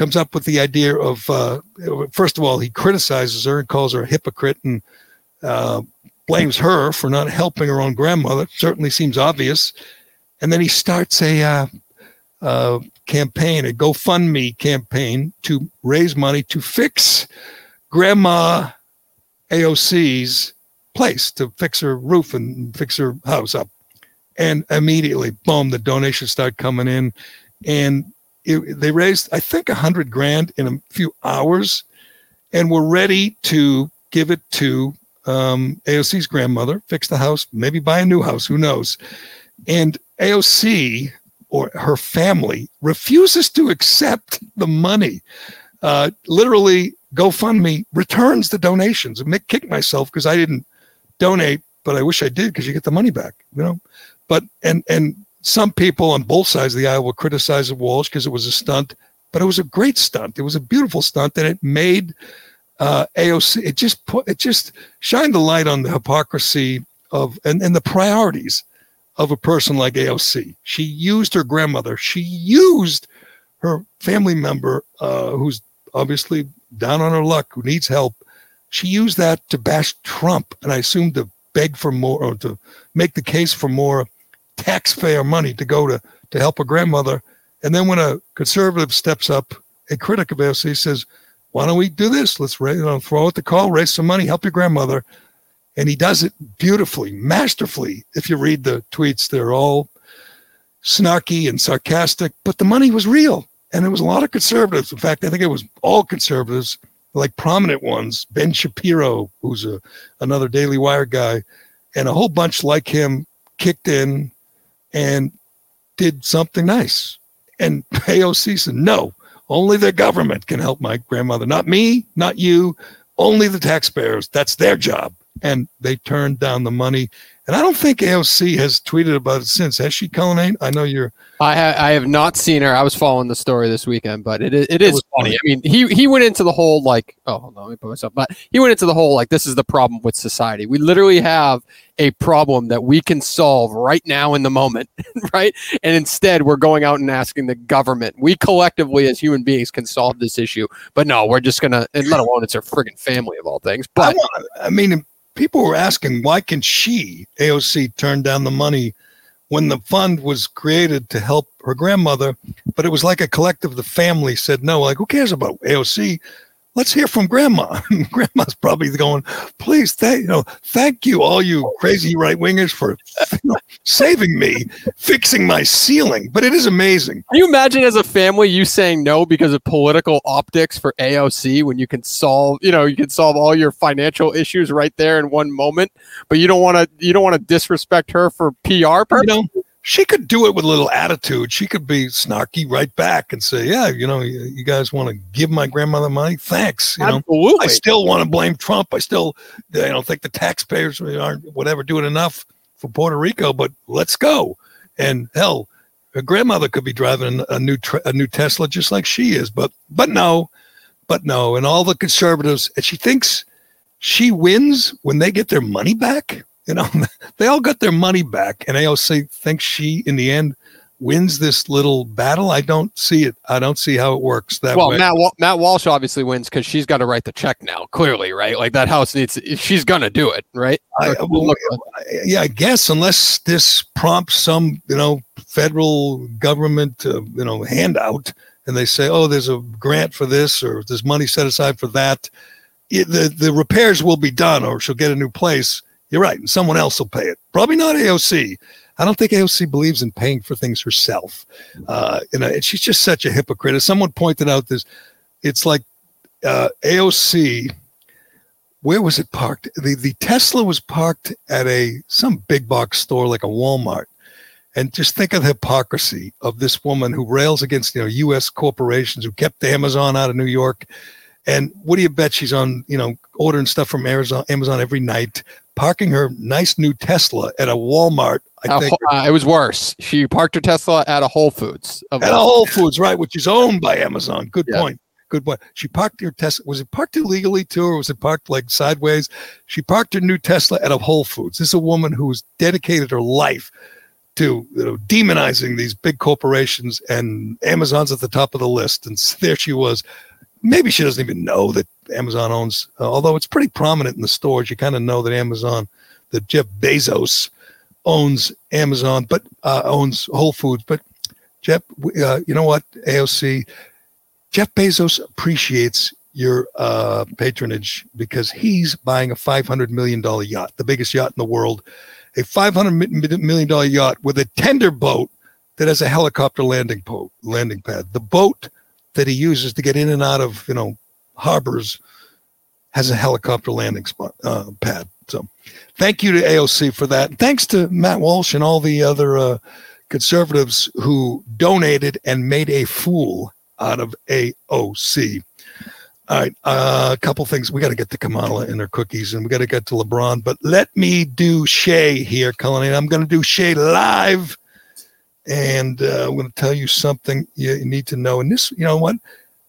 comes up with the idea of uh, first of all he criticizes her and calls her a hypocrite and uh, blames her for not helping her own grandmother. Certainly seems obvious. And then he starts a uh, uh campaign a gofundme campaign to raise money to fix grandma aoc's place to fix her roof and fix her house up. And immediately boom the donations start coming in. And it, they raised, I think, a hundred grand in a few hours, and were ready to give it to um, AOC's grandmother, fix the house, maybe buy a new house, who knows? And AOC or her family refuses to accept the money. Uh, literally, GoFundMe returns the donations. I kick myself because I didn't donate but I wish I did because you get the money back, you know. But and and some people on both sides of the aisle will criticize Walsh because it was a stunt, but it was a great stunt. It was a beautiful stunt, and it made uh, AOC. It just put it just shined the light on the hypocrisy of and, and the priorities of a person like AOC. She used her grandmother. She used her family member uh, who's obviously down on her luck, who needs help. She used that to bash Trump, and I assume to beg for more or to make the case for more taxpayer money to go to to help a grandmother. And then when a conservative steps up, a critic of AOC says, "Why don't we do this? Let's raise, you know, throw out the call, raise some money, help your grandmother." And he does it beautifully, masterfully. If you read the tweets, they're all snarky and sarcastic, but the money was real. And there was a lot of conservatives. In fact, I think it was all conservatives, like prominent ones, Ben Shapiro, who's a, another Daily Wire guy, and a whole bunch like him kicked in and did something nice. And AOC said, no, only the government can help my grandmother, not me, not you, only the taxpayers. That's their job. And they turned down the money and I don't think AOC has tweeted about it since. Has she, Cullinane? I know you're. I have I have not seen her. I was following the story this weekend, but it is it is funny. funny. I mean, he he went into the whole like oh hold on, let me put myself. But he went into the whole like this is the problem with society. We literally have a problem that we can solve right now in the moment, right? And instead, we're going out and asking the government. We collectively, as human beings, can solve this issue. But no, we're just gonna. And let alone it's her friggin' family of all things. But I, I mean, people were asking why can she AOC turn down the money when the fund was created to help her grandmother, but it was like a collective. The family said no. Like who cares about AOC? Let's hear from grandma. Grandma's probably going, please, thank you know, thank you, all you crazy right wingers, for you know, saving me, fixing my ceiling. But it is amazing. Can you imagine as a family you saying no because of political optics for AOC when you can solve, you know, you can solve all your financial issues right there in one moment, but you don't want to, you don't want to disrespect her for PR purposes. You know, she could do it with a little attitude. She could be snarky right back and say, "Yeah, you know, you, you guys want to give my grandmother money? Thanks." You Absolutely. know, I still want to blame Trump. I still, I don't think the taxpayers aren't whatever doing enough for Puerto Rico, but let's go. And hell, her grandmother could be driving a new a new Tesla just like she is, but but no, but no. And all the conservatives, and she thinks she wins when they get their money back. You know, they all got their money back, and AOC thinks she, in the end, wins this little battle. I don't see it. I don't see how it works that well, way. Matt Matt Walsh obviously wins because she's got to write the check now. Clearly, right? Like that house needs. She's gonna do it, right? I, well, yeah, I guess unless this prompts some, you know, federal government, uh, you know, handout, and they say, oh, there's a grant for this or there's money set aside for that. It, the the repairs will be done, or she'll get a new place you're right. And someone else will pay it. Probably not AOC. I don't think AOC believes in paying for things herself. Uh, you know, and she's just such a hypocrite. As someone pointed out, this, it's like uh, AOC. Where was it parked? The the Tesla was parked at a some big box store like a Walmart. And just think of the hypocrisy of this woman who rails against you know U.S. corporations who kept Amazon out of New York. And what do you bet she's on? You know, ordering stuff from Amazon, Amazon every night, parking her nice new Tesla at a Walmart. I uh, think uh, it was worse. She parked her Tesla at a Whole Foods. At a Whole Foods, right, which is owned by Amazon. Good yeah. point. Good point. She parked her Tesla. Was it parked illegally too, or was it parked like sideways? She parked her new Tesla at a Whole Foods. This is a woman who's dedicated her life to you know, demonizing these big corporations, and Amazon's at the top of the list. And there she was maybe she doesn't even know that Amazon owns, uh, although it's pretty prominent in the stores. You kind of know that Amazon, that Jeff Bezos owns Amazon, but uh, owns Whole Foods. But Jeff, uh, you know what, AOC, Jeff Bezos appreciates your uh, patronage because he's buying a $500 million yacht, the biggest yacht in the world, a $500 million yacht with a tender boat that has a helicopter landing, po- landing pad. The boat that he uses to get in and out of you know harbors has a helicopter landing spot uh, pad. So, thank you to AOC for that. Thanks to Matt Walsh and all the other uh, conservatives who donated and made a fool out of AOC. All right, uh, a couple things. We got to get to Kamala and her cookies, and we got to get to LeBron. But let me do Shea here, Cullinane. I'm going to do Shea live, and uh, I'm going to tell you something you, need to know. And this, you know what?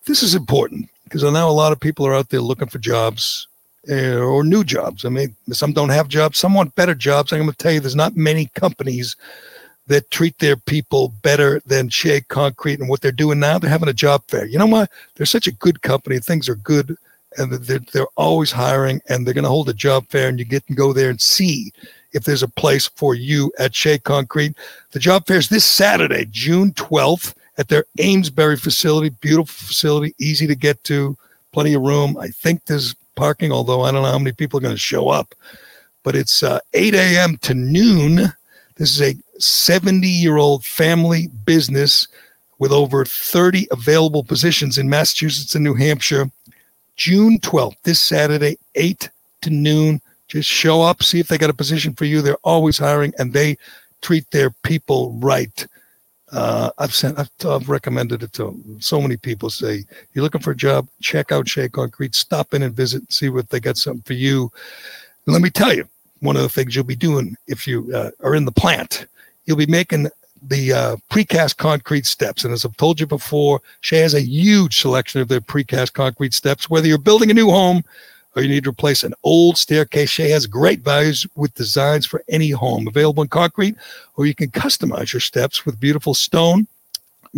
This is important because I know a lot of people are out there looking for jobs uh, or new jobs. I mean, some don't have jobs, some want better jobs. I'm going to tell you, there's not many companies that treat their people better than Shea Concrete and what they're doing now. They're having a job fair. You know what? They're such a good company. Things are good, and they're they're always hiring, and they're going to hold a job fair, and you get to go there and see if there's a place for you at Shea Concrete. The job fair is this Saturday, June 12th, at their Amesbury facility. Beautiful facility, easy to get to, plenty of room. I think there's parking, although I don't know how many people are going to show up. But it's uh, 8 a.m. to noon. This is a 70 year old family business with over 30 available positions in Massachusetts and New Hampshire. June 12th, this Saturday, 8 to noon. Just show up, see if they got a position for you. They're always hiring and they treat their people right. Uh, I've sent, I've, I've, recommended it to so many people. Say you're looking for a job, check out Shea Concrete. Stop in and visit, see what they got something for you. And let me tell you, one of the things you'll be doing if you uh, are in the plant, you'll be making the uh, precast concrete steps. And as I've told you before, Shea has a huge selection of their precast concrete steps. Whether you're building a new home or you need to replace an old staircase, Shea has great values with designs for any home available in concrete, or you can customize your steps with beautiful stone,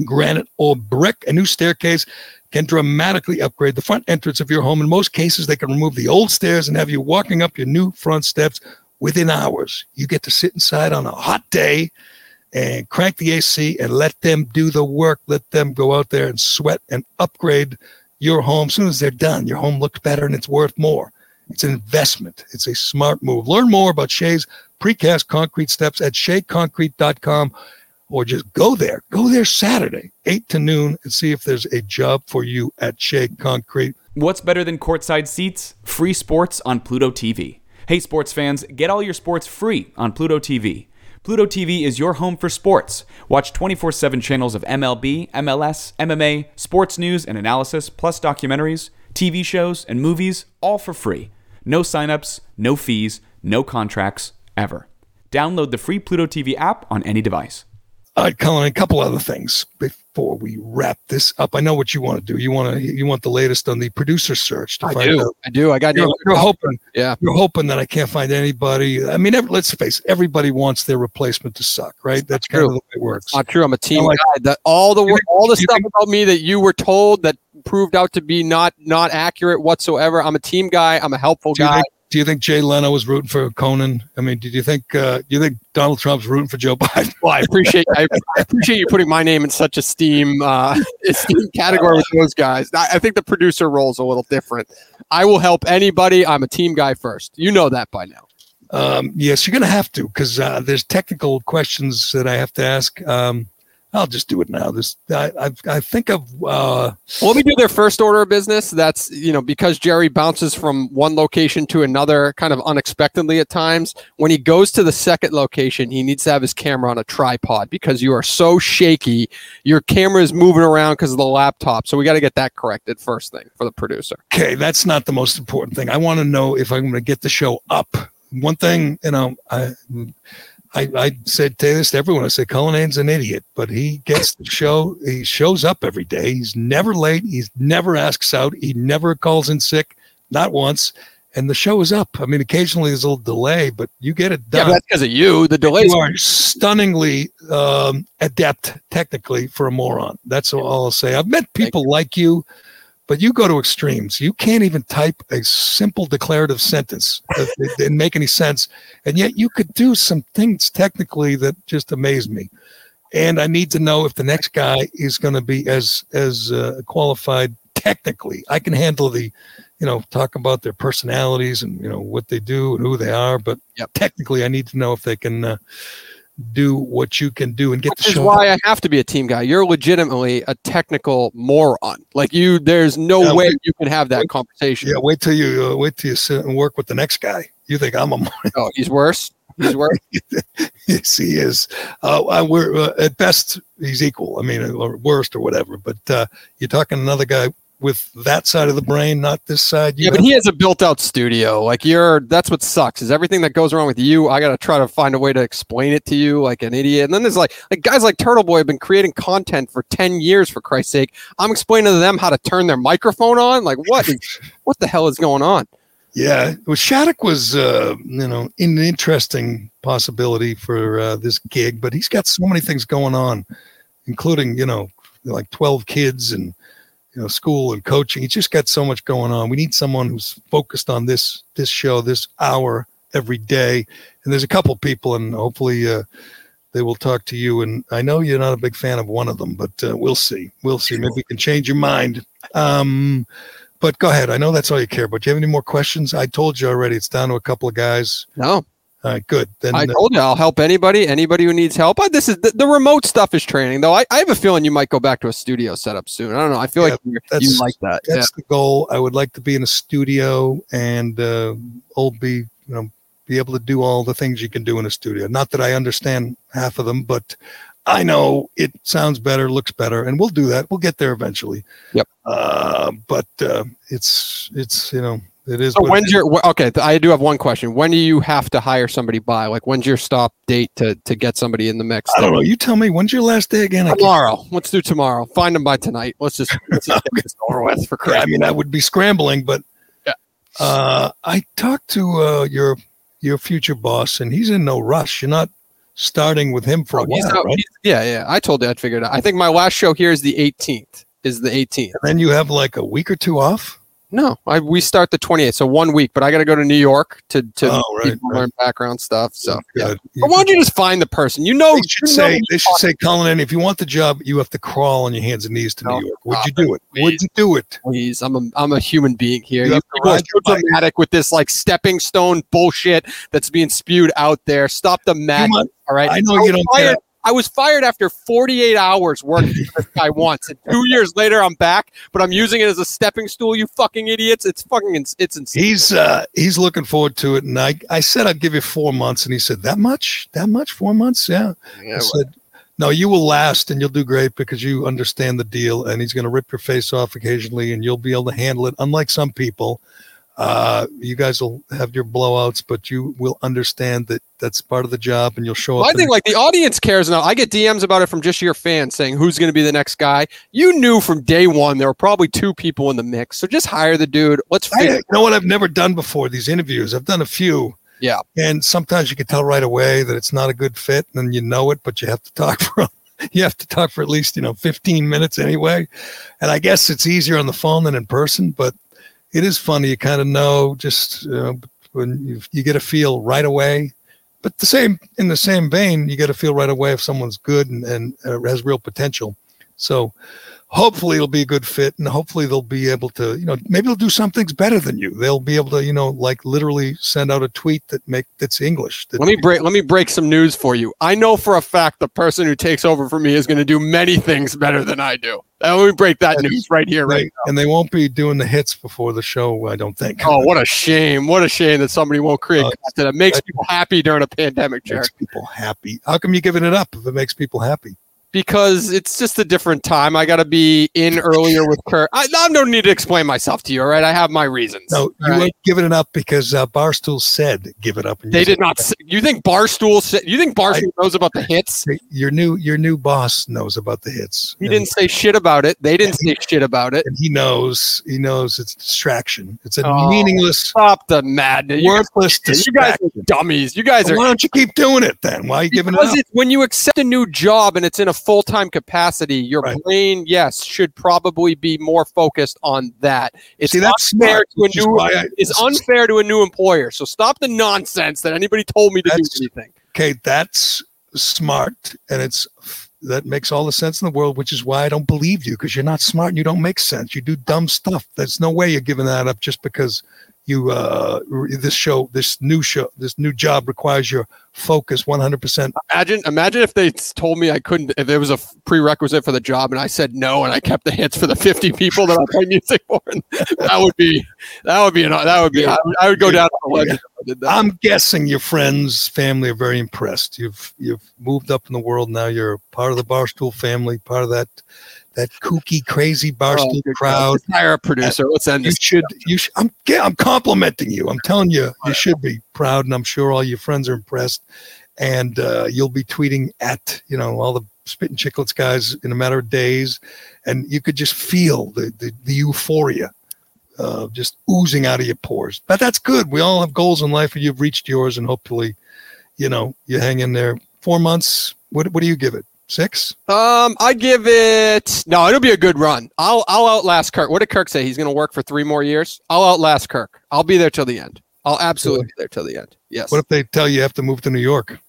granite, or brick. A new staircase can dramatically upgrade the front entrance of your home. In most cases, they can remove the old stairs and have you walking up your new front steps within hours. You get to sit inside on a hot day and crank the AC and let them do the work. Let them go out there and sweat and upgrade your home. As soon as they're done, your home looks better and it's worth more. It's an investment. It's a smart move. Learn more about Shea's precast concrete steps at sheaconcrete.com or just go there. Go there Saturday, 8 to noon, and see if there's a job for you at Shea Concrete. What's better than courtside seats? Free sports on Pluto TV. Hey, sports fans, get all your sports free on Pluto TV. Pluto TV is your home for sports. Watch 24 7 channels of MLB, MLS, MMA, sports news and analysis, plus documentaries, TV shows, and movies, all for free. No signups, no fees, no contracts, ever. Download the free Pluto TV app on any device. Right, Colin, a couple other things before we wrap this up. I know what you want to do. You want to you want the latest on the producer search to I find do. out. I do. I got You're, you're hoping, Yeah. you're hoping that I can't find anybody. I mean, every, let's face it, everybody wants their replacement to suck, right? That's kind of true. the way it works. Not true. I'm a team like- guy. That all the You wor- think- all the stuff about me that you were told that proved out to be not not accurate whatsoever. I'm a team guy. I'm a helpful guy. think do you think Jay Leno was rooting for Conan? I mean, did you think uh, do you think Donald Trump's rooting for Joe Biden? Well, I appreciate I, I appreciate you putting my name in such esteem uh, esteem category with those guys. I, I think the producer role is a little different. I will help anybody. I'm a team guy first. You know that by now. Um, yes, you're going to have to because uh, there's technical questions that I have to ask. Um, I'll just do it now. This I I, I think of uh, let me do their first order of business. That's you know because Gerry bounces from one location to another kind of unexpectedly at times. When he goes to the second location, he needs to have his camera on a tripod because you are so shaky. Your camera is moving around because of the laptop. So we got to get that corrected first thing for the producer. okay. That's not the most important thing. I want to know if I'm going to get the show up. One thing, you know, I. I, I said to this to everyone. I said Cullinane's an idiot, but he gets the show. He shows up every day. He's never late. He's never asks out. He never calls in sick, not once. And the show is up. I mean, occasionally there's a little delay, but you get it Yeah, done. but that's because of you. The delays. you are stunningly um, adept technically for a moron. That's all I'll say. I've met people like you, but you go to extremes. You can't even type a simple declarative sentence that didn't make any sense, and yet you could do some things technically that just amaze me. And I need to know if the next guy is going to be as as uh, qualified technically. I can handle the, you know, talk about their personalities and you know what they do and who they are, but Yep. technically, I need to know if they can uh, do what you can do and get Which the is show. why I have to be a team guy. You're legitimately a technical moron. Like you, there's no Yeah, way wait- you can have that wait- conversation. yeah, wait till you uh, wait till you sit and work with the next guy. You think I'm a moron? Oh, he's worse. He's worse. yes, he is. Uh, we're uh, at best he's equal. I mean, or worst or whatever. But uh, you're talking another guy with that side of the brain, not this side. Yeah, but he has a built-out studio. Like you're, that's what sucks. Is everything that goes wrong with you? I got to try to find a way to explain it to you, like an idiot. And then there's like, like guys like Turtle Boy have been creating content for ten years. For Christ's sake, I'm explaining to them how to turn their microphone on. Like what? is- what the hell is going on? Yeah, well, Shattuck was, uh, you know, an interesting possibility for uh, this gig, but he's got so many things going on, including, you know, like 12 kids and, you know, school and coaching. He's just got so much going on. We need someone who's focused on this this show, this hour every day. And there's a couple people, and hopefully uh, they will talk to you. And I know you're not a big fan of one of them, but uh, we'll see. We'll see. Maybe we can change your mind. Um, but go ahead. I know that's all you care about. Do you have any more questions? I told you already. It's down to a couple of guys. No, All right, good. Then I told you I'll help anybody, anybody who needs help. I, this is the, the remote stuff is training though. I, I have a feeling you might go back to a studio setup soon. I don't know. I feel Yeah, like you're, you that's- like that. Yeah. the goal. I would like to be in a studio and uh, all be, you know, be able to do all the things you can do in a studio. Not that I understand half of them, but I know it sounds better, looks better, and we'll do that. We'll get there eventually. Yep. Uh, but uh, it's it's you know it is. So when's your okay? I do have one question. When do you have to hire somebody by? Like when's your stop date to to get somebody in the mix? I don't know. You tell me. When's your last day again? Tomorrow. Let's do tomorrow. Find them by tonight. Let's just, let's just get this over with for Yeah, I mean, I would be scrambling, but Yeah. uh, I talked to uh, your your future boss, and he's in no rush. You're not starting with him for a Oh, he's while, out- right? yeah, yeah. I told you I'd figure it out. I think my last show here is the 18th. Is the 18th? And then you have like a week or two off. No, I we start the 28th, so one week. But I got to go to New York to to Oh, right, right. learn background stuff. So yeah. But why don't you just find the person? You know, They should you know say they should say, Cullen, if you want the job, you have to crawl on your hands and knees to No, New York. Would you do it? please. Would you do it? please. I'm a I'm a human being here. You you are so dramatic with this like stepping stone bullshit that's being spewed out there. Stop the madness. All right. I know you don't get it. I was fired after 48 hours working for this guy once, and two years later I'm back, but I'm using it as a stepping stool. You fucking idiots! It's fucking ins- it's insane. He's uh he's looking forward to it, and I I said I'd give you four months, and he said that much, that much, four months, yeah. I said, no, you will last, and you'll do great because you understand the deal, and he's going to rip your face off occasionally, and you'll be able to handle it. Unlike some people, uh, you guys will have your blowouts, but you will understand that that's part of the job, and you'll show Well, up. I think like the audience cares now. I get DMs about it from just your fans saying who's going to be the next guy. You knew from day one there were probably two people in the mix, so just hire the dude. Let's I, you know what I've never done before these interviews. I've done a few. Yeah. And sometimes you can tell right away that it's not a good fit, and you know it, but you have to talk for you have to talk for at least you know 15 minutes anyway. And I guess it's easier on the phone than in person, but it is funny. You kind of know just uh, when you, you get a feel right away. But the same in the same vein, you get a feel right away if someone's good and, and uh, has real potential. So hopefully it'll be a good fit and hopefully they'll be able to you know maybe they'll do some things better than you they'll be able to you know like literally send out a tweet that make that's english that Let me break. Let me break some news for you. I know for a fact the person who takes over for me is going to do many things better than I do. Uh, Let me break that That's news right here, right. Right. And they won't be doing the hits before the show, I don't think. Oh, what a shame! What a shame that somebody won't create Uh, content that makes people happy during a pandemic, Jared. makes people happy. How come you're giving it up if it makes people happy? Because it's just a different time. I got to be in earlier with Kirk. I, I don't need to explain myself to you. All right, I have my reasons. No, you right? ain't giving it up because uh, Barstool said give it up. And They did not. s- You think Barstool? said- You think Barstool knows about the hits? Your new your new boss knows about the hits. He and, didn't say shit about it. They didn't say shit about it. and he knows he knows it's distraction. It's a Oh, meaningless, Stop the madness. You guys, worthless you guys are dummies. You guys Well, are why don't you keep doing it then? Why are you giving it up? it's when you accept a new job and it's in a full time capacity, your Right. brain, yes, should probably be more focused on that. It's See, that's unfair smart. to a new. I- It's unfair to a new employer. So stop the nonsense that anybody told me to do anything. okay, that's smart, and it's that makes all the sense in the world. Which is why I don't believe you because you're not smart and you don't make sense. You do dumb stuff. There's no way you're giving that up just because you uh this show, this new show, this new job requires your focus 100. percent Imagine, imagine if they told me I couldn't, if there was a prerequisite for the job and I said no, and I kept the hits for the 50 people that I play music for. That would be, that would be, an, that would be, I would, I would go down to the legend if I did that. I'm guessing your friends, family are very impressed. You've you've moved up in the world now. You're part of the Barstool family, part of that that kooky, crazy barstool good crowd. Hire a producer. Let's end You this. should. You should. I'm. yeah, I'm complimenting you. I'm telling you, you should be proud, and I'm sure all your friends are impressed. And uh, you'll be tweeting at you know all the spitting Chiclets guys in a matter of days, and you could just feel the the, the euphoria. Uh, just oozing out of your pores, but that's good. We all have goals in life, and you've reached yours, and hopefully, you know, you hang in there. Four months. What What do you give it? Six? Um, I give it no. It'll be a good run. I'll I'll outlast Kirk. What did Kirk say? He's going to work for three more years. I'll outlast Kirk. I'll be there till the end. I'll absolutely be there till the end. Yes. What if they tell you you have to move to New York?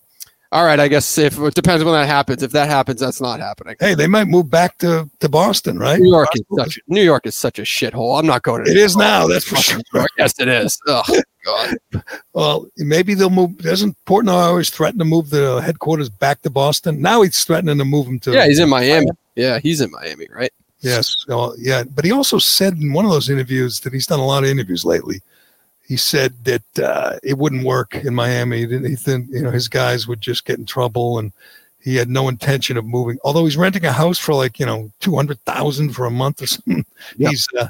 All right. I guess if it depends when that happens. If that happens, that's not happening. Hey, they might move back to, to Boston, right? New York is such New York is such a shithole. I'm not going to. It is now, that's for sure. Yes, it is. Oh God. Well, maybe they'll move. Doesn't Portnoy always threaten to move the headquarters back to Boston? Now he's threatening to move them to. Yeah, he's in Miami. Yeah, he's in Miami, right? Yes. Well, yeah. But he also said in one of those interviews that he's done a lot of interviews lately. He said that uh, it wouldn't work in Miami. He didn't- He think you know his guys would just get in trouble, and he had no intention of moving. Although he's renting a house for like you know two hundred thousand for a month or something. Yep. He's uh,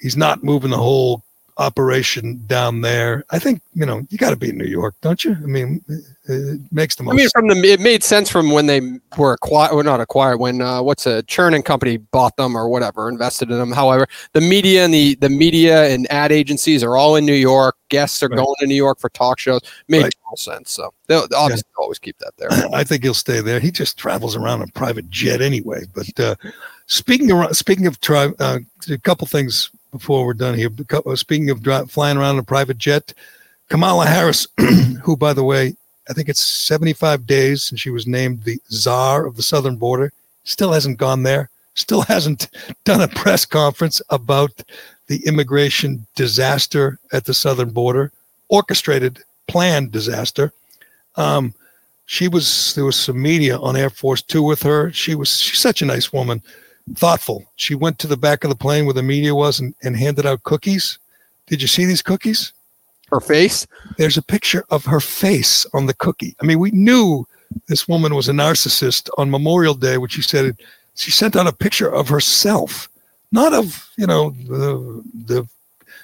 he's not moving the whole operation down there. I think you know you got to be in New York, don't you? I mean, it makes the most. I mean, from the it made sense from when they were acquired, or not acquired, when uh, what's a Chernin company bought them or whatever, invested in them. However, the media and the the media and ad agencies are all in New York. Guests are Right. going to New York for talk shows. Made Right. total sense. So they'll they'll obviously always keep that there. I think he'll stay there. He just travels around in a private jet anyway. But uh, speaking of speaking of tri- uh, a couple things before we're done here. Uh, Speaking of dri- flying around in a private jet, Kamala Harris, who by the way, I think it's 75 days since she was named the czar of the southern border, still hasn't gone there. Still hasn't done a press conference about the immigration disaster at the southern border, orchestrated, planned disaster. Um, she was there was some media on Air Force Two with her. She was she's such a nice woman, thoughtful. She went to the back of the plane where the media was and, and handed out cookies. Did you see these cookies? Her face. There's a picture of her face on the cookie. I mean, we knew this woman was a narcissist on Memorial Day, which she said she sent out a picture of herself, not of you know the the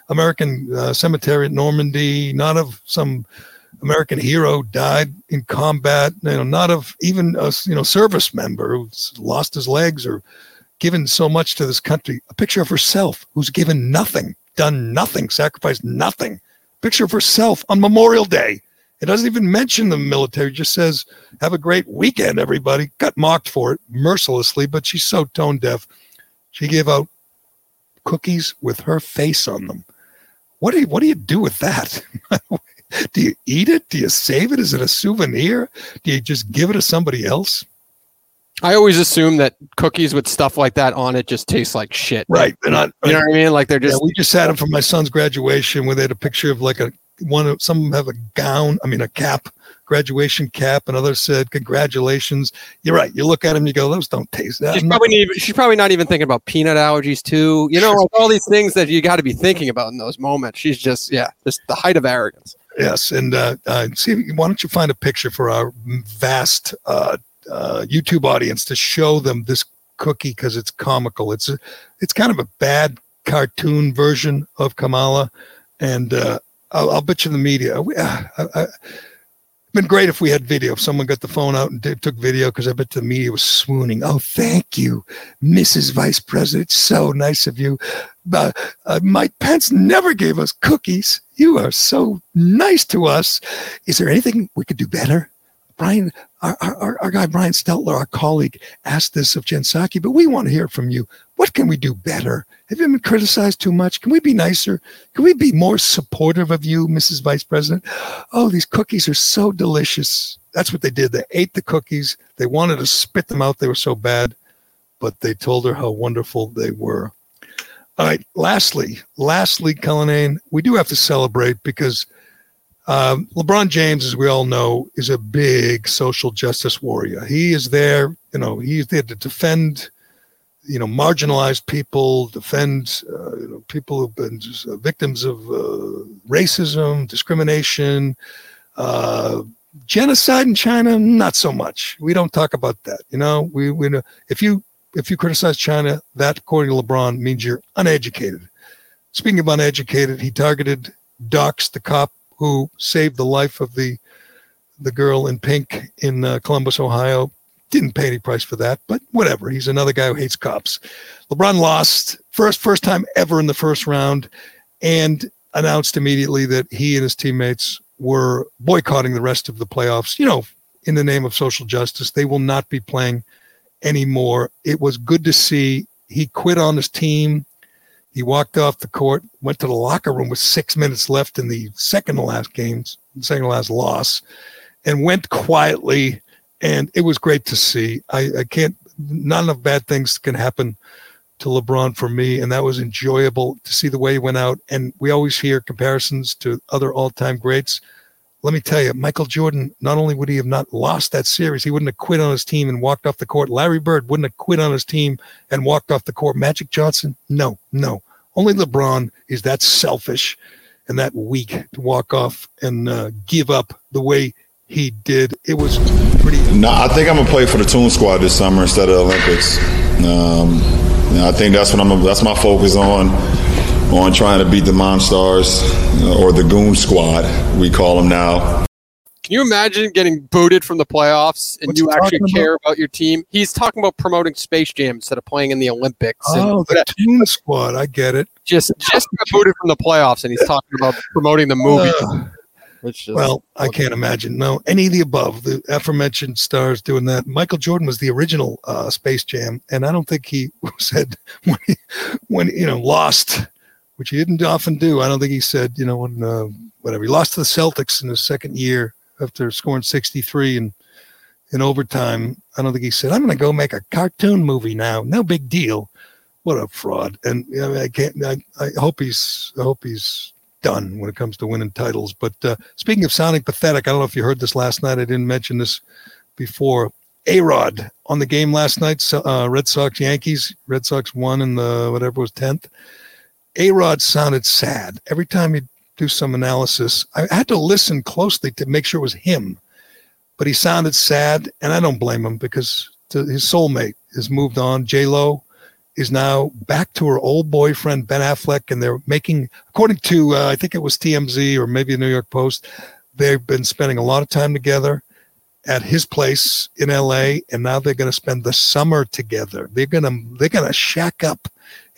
American uh, cemetery at Normandy, not of some American hero died in combat, you know, not of even a you know service member who's lost his legs or given so much to this country. A picture of herself who's given nothing, done nothing, sacrificed nothing. Picture of herself on Memorial Day. It doesn't even mention the military. It just says, "Have a great weekend, everybody." Got mocked for it mercilessly, but she's so tone deaf. She gave out cookies with her face on them. What do you What do you do with that? do you eat it? Do you save it? Is it a souvenir? Do you just give it to somebody else? I always assume that cookies with stuff like that on it just taste like shit. Right. They're not. You know what I mean? Like they're Yeah, just we just had them for my son's graduation where they had a picture of like a one of some of them have a gown, I mean a cap, graduation cap, and others said congratulations. You're right. You look at them, you go, those don't taste that. She's probably, not even, she's probably not even thinking about peanut allergies too. You know, like all these things that you got to be thinking about in those moments. She's just, yeah, just the height of arrogance. Yes, and uh, uh, see, why don't you find a picture for our vast uh, uh, YouTube audience to show them this cookie because it's comical. It's a, it's kind of a bad cartoon version of Kamala, and uh, I'll, I'll bet you the media. We, uh, I, I, been great if we had video. If someone got the phone out and did, took video, because I bet the media was swooning. Oh, thank you, Mrs. Vice President. So nice of you. Uh, uh, Mike Pence never gave us cookies. You are so nice to us. Is there anything we could do better? Brian, our, our, our guy Brian Stelter, our colleague, asked this of Jen Psaki, but we want to hear from you. What can we do better? Have you been criticized too much? Can we be nicer? Can we be more supportive of you, Mrs. Vice President? Oh, these cookies are so delicious. That's what they did. They ate the cookies. They wanted to spit them out. They were so bad, but they told her how wonderful they were. All right. Lastly, lastly, Cullinane, we do have to celebrate because um, LeBron James, as we all know, is a big social justice warrior. He is there, you know, he's there to defend, you know, marginalized people, defend uh, you know, people who've been just, uh, victims of uh, racism, discrimination, uh, genocide in China. Not so much. We don't talk about that. You know, we we know if you if you criticize China, that according to LeBron means you're uneducated. Speaking of uneducated, he targeted Docs, the cop who saved the life of the the girl in pink in uh, Columbus, Ohio. Didn't pay any price for that, but whatever. He's another guy who hates cops. LeBron lost first first time ever in the first round, and announced immediately that he and his teammates were boycotting the rest of the playoffs. You know, in the name of social justice, they will not be playing anymore. It was good to see. He quit on his team. He walked off the court, went to the locker room with six minutes left in the second to last game, second to last loss, and went quietly. And it was great to see. I, I can't, none of bad things can happen to LeBron for me. And that was enjoyable to see the way he went out. And we always hear comparisons to other all time greats. Let me tell you, Michael Jordan, not only would he have not lost that series, he wouldn't have quit on his team and walked off the court. Larry Bird wouldn't have quit on his team and walked off the court. Magic Johnson, no, no. Only LeBron is that selfish and that weak to walk off and uh, give up the way he did. It was pretty. No, I think I'm gonna play for the Toon Squad this summer instead of Olympics. Um, I think that's what I'm. That's my focus on on trying to beat the Monstars or the Goon Squad, we call them now. Can you imagine getting booted from the playoffs and What's you actually talking care about your team? He's talking about promoting Space Jam instead of playing in the Olympics. and Oh, the Toon Squad. I get it. just just got booted from the playoffs, and he's talking about promoting the movie. Uh, which is, Well, I can't imagine. No, any of the above, the aforementioned stars doing that. Michael Jordan was the original uh, Space Jam, and I don't think he said when he, when you know lost, which he didn't often do. I don't think he said you know when uh, whatever he lost to the Celtics in his second year after scoring sixty three and in overtime. I don't think he said I'm going to go make a cartoon movie now. No big deal. What a fraud! And you know, I can't. I, I hope he's. I hope he's done when it comes to winning titles. But uh, speaking of sounding pathetic, I don't know if you heard this last night. I didn't mention this before. A Rod on the game last night, uh, Red Sox Yankees. Red Sox won in the whatever was 10th. A Rod sounded sad. Every time he'd do some analysis, I had to listen closely to make sure it was him. But he sounded sad, and I don't blame him because to his soulmate has moved on. J Lo is now back to her old boyfriend Ben Affleck, and they're making, according to uh, I think it was TMZ or maybe the New York Post, they've been spending a lot of time together at his place in LA, and now they're going to spend the summer together. They're gonna they're gonna shack up,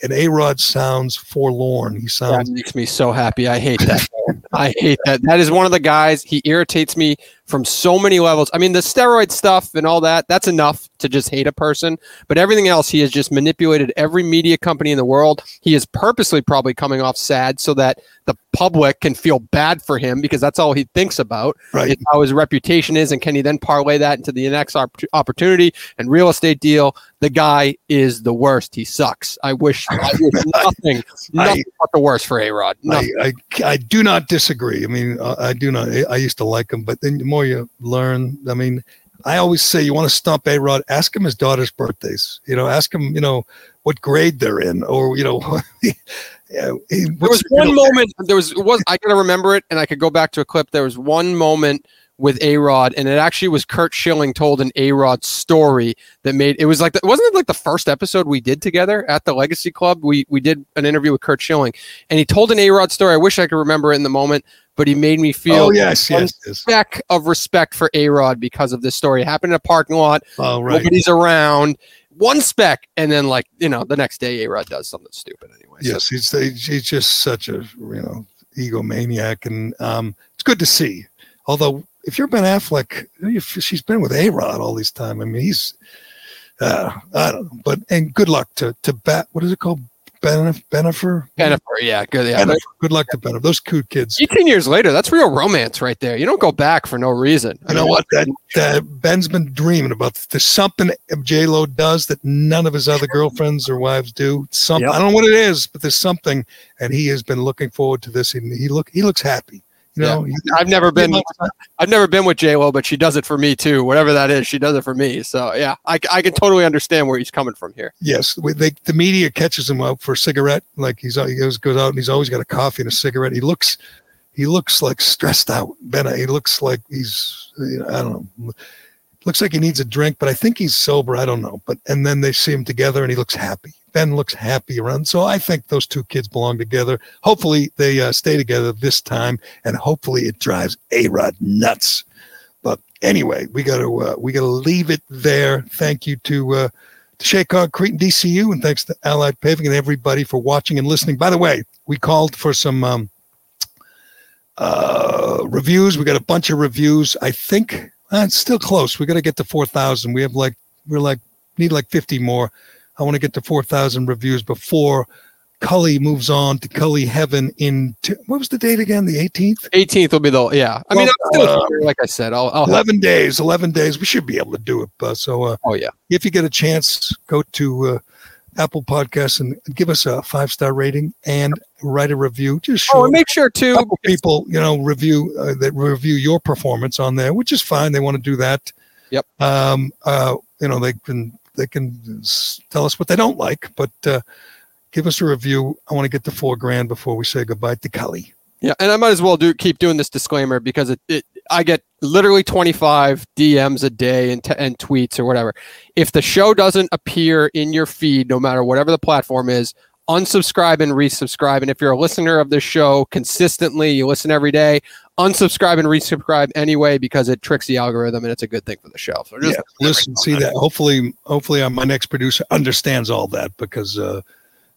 and A Rod sounds forlorn. He sounds that makes me so happy. I hate that. I hate that. That is one of the guys. He irritates me from so many levels. I mean, the steroid stuff and all that, that's enough to just hate a person. But everything else, he has just manipulated every media company in the world. He is purposely probably coming off sad so that the public can feel bad for him because that's all he thinks about right. how his reputation is. And can he then parlay that into the next opp- opportunity and real estate deal? The guy is the worst. He sucks. I wish, I wish nothing, nothing but the worst for A Rod. I, I, I do not disagree. I mean, I, I do not. I, I used to like him, but then the more you learn, I mean, I always say you want to stump A Rod, ask him his daughter's birthdays. You know, ask him, you know, what grade they're in, or you know, yeah, uh, he- There was one moment. There was was I gotta remember it, and I could go back to a clip. There was one moment with A Rod, and it actually was Kurt Schilling told an A Rod story that made it was like the, wasn't it like the first episode we did together at the Legacy Club? We we did an interview with Kurt Schilling, and he told an A Rod story. I wish I could remember it in the moment, but he made me feel Oh yes, yes, yes. speck of respect for A Rod because of this story. It happened in a parking lot. Oh right. Nobody's around. One speck, and then like you know, the next day A Rod does something stupid anyway. So Yes, he's he's just such a you know egomaniac, and um, it's good to see. Although, if you're Ben Affleck, you- she's been with A Rod all this time. I mean, he's uh, I don't know, but and good luck to to bat. What is it called? Benef- Benifer. Bennifer, yeah, good. Yeah, Bennifer. Good luck to Bennifer. Those cute kids. 18 years later, that's real romance right there. You don't go back for no reason. You know what? That, that Ben's been dreaming about. There's something J Lo does that none of his other girlfriends or wives do. Something Yep. I don't know what it is, but there's something, and he has been looking forward to this. And he look he looks happy. You know, he- I've never been I've never been with J Lo, but she does it for me too. Whatever that is, she does it for me. So yeah, I, I can totally understand where he's coming from here. Yes, we- they, the media catches him out for a cigarette. Like he's he goes goes out and he's always got a coffee and a cigarette. He looks he looks like stressed out. Ben, he looks like he's you know, I don't know. looks like he needs a drink, but I think he's sober. I don't know. But and then they see him together, and he looks happy. Ben looks happy around. So I think those two kids belong together. Hopefully they uh, stay together this time, and hopefully it drives A Rod nuts. But anyway, we got to uh, we got to leave it there. Thank you to uh, to Shea Concrete and DCU, and thanks to Allied Paving and everybody for watching and listening. By the way, we called for some um, uh, reviews. We got a bunch of reviews. I think uh, it's still close. We got to get to four thousand. We have like we're like need like fifty more. I want to get to four thousand reviews before Cully moves on to Cully Heaven in t- what was the date again? The 18th? 18th will be the yeah. I mean, I'm still uh, here, like I said, I'll, I'll 11 days. 11 days. We should be able to do it. Uh, so uh, oh yeah. if you get a chance, go to uh, Apple Podcasts and give us a five star rating and write a review. Just Oh, make sure to people, you know, review uh, that review your performance on there, which is fine. They want to do that. Yep. Um. Uh. You know, they can they can tell us what they don't like, but uh, give us a review. I want to get to four grand before we say goodbye to Cully. Yeah, and I might as well do keep doing this disclaimer because it, it I get literally 25 DMs a day and, t- and tweets or whatever. If the show doesn't appear in your feed, no matter whatever the platform is, unsubscribe and resubscribe. And if you're a listener of this show consistently, you listen every day, unsubscribe and resubscribe anyway because it tricks the algorithm and it's a good thing for the show. So just yeah, listen, see that. Hopefully, hopefully, uh, my next producer understands all that because uh,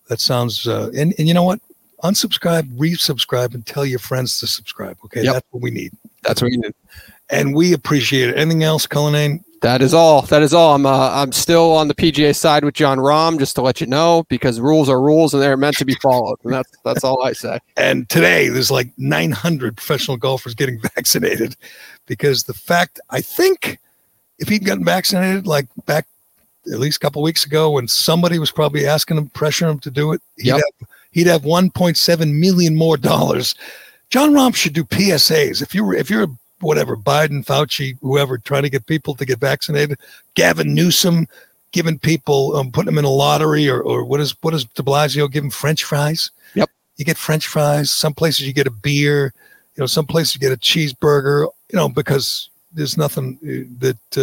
that sounds. Uh, and and you know what? Unsubscribe, resubscribe, and tell your friends to subscribe. Okay, Yep. that's what we need, that's what we need. and we appreciate it. Anything else, Cullinane? That is all. That is all. I'm uh, I'm still on the PGA side with Jon Rahm, just to let you know, because rules are rules and they're meant to be followed. And that's that's all I say. And today, there's like 900 professional golfers getting vaccinated because the fact I think if he'd gotten vaccinated like back at least a couple weeks ago when somebody was probably asking him, pressuring him to do it, he'd Yep. have he'd have 1.7 million more dollars. Jon Rahm should do PSAs. If you're if you're whatever Biden, Fauci, whoever trying to get people to get vaccinated, Gavin Newsom giving people um, putting them in a lottery or or what is what is De Blasio giving French fries? Yep. You get French fries. Some places you get a beer. You know, some places you get a cheeseburger. You know, because there's nothing uh, that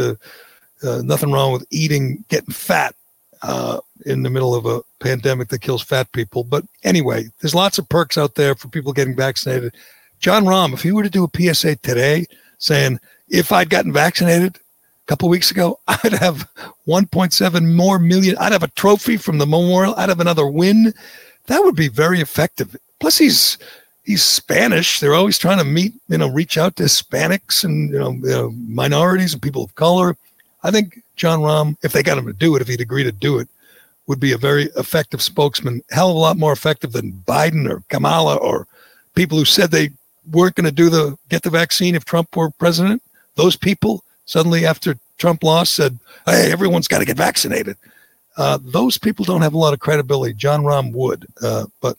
uh, uh, nothing wrong with eating, getting fat uh, in the middle of a pandemic that kills fat people. But anyway, there's lots of perks out there for people getting vaccinated. Jon Rahm, if he were to do a PSA today saying, if I'd gotten vaccinated a couple weeks ago, I'd have 1.7 more million. I'd have a trophy from the memorial. I'd have another win. That would be very effective. Plus, he's he's Spanish. They're always trying to meet, you know, reach out to Hispanics and you know, you know minorities and people of color. I think Jon Rahm, if they got him to do it, if he'd agree to do it, would be a very effective spokesman. Hell of a lot more effective than Biden or Kamala or people who said they weren't going to do the get the vaccine if Trump were president. Those people suddenly, after Trump lost, said, "Hey, everyone's got to get vaccinated." Uh, those people don't have a lot of credibility. Jon Rahm would, uh, but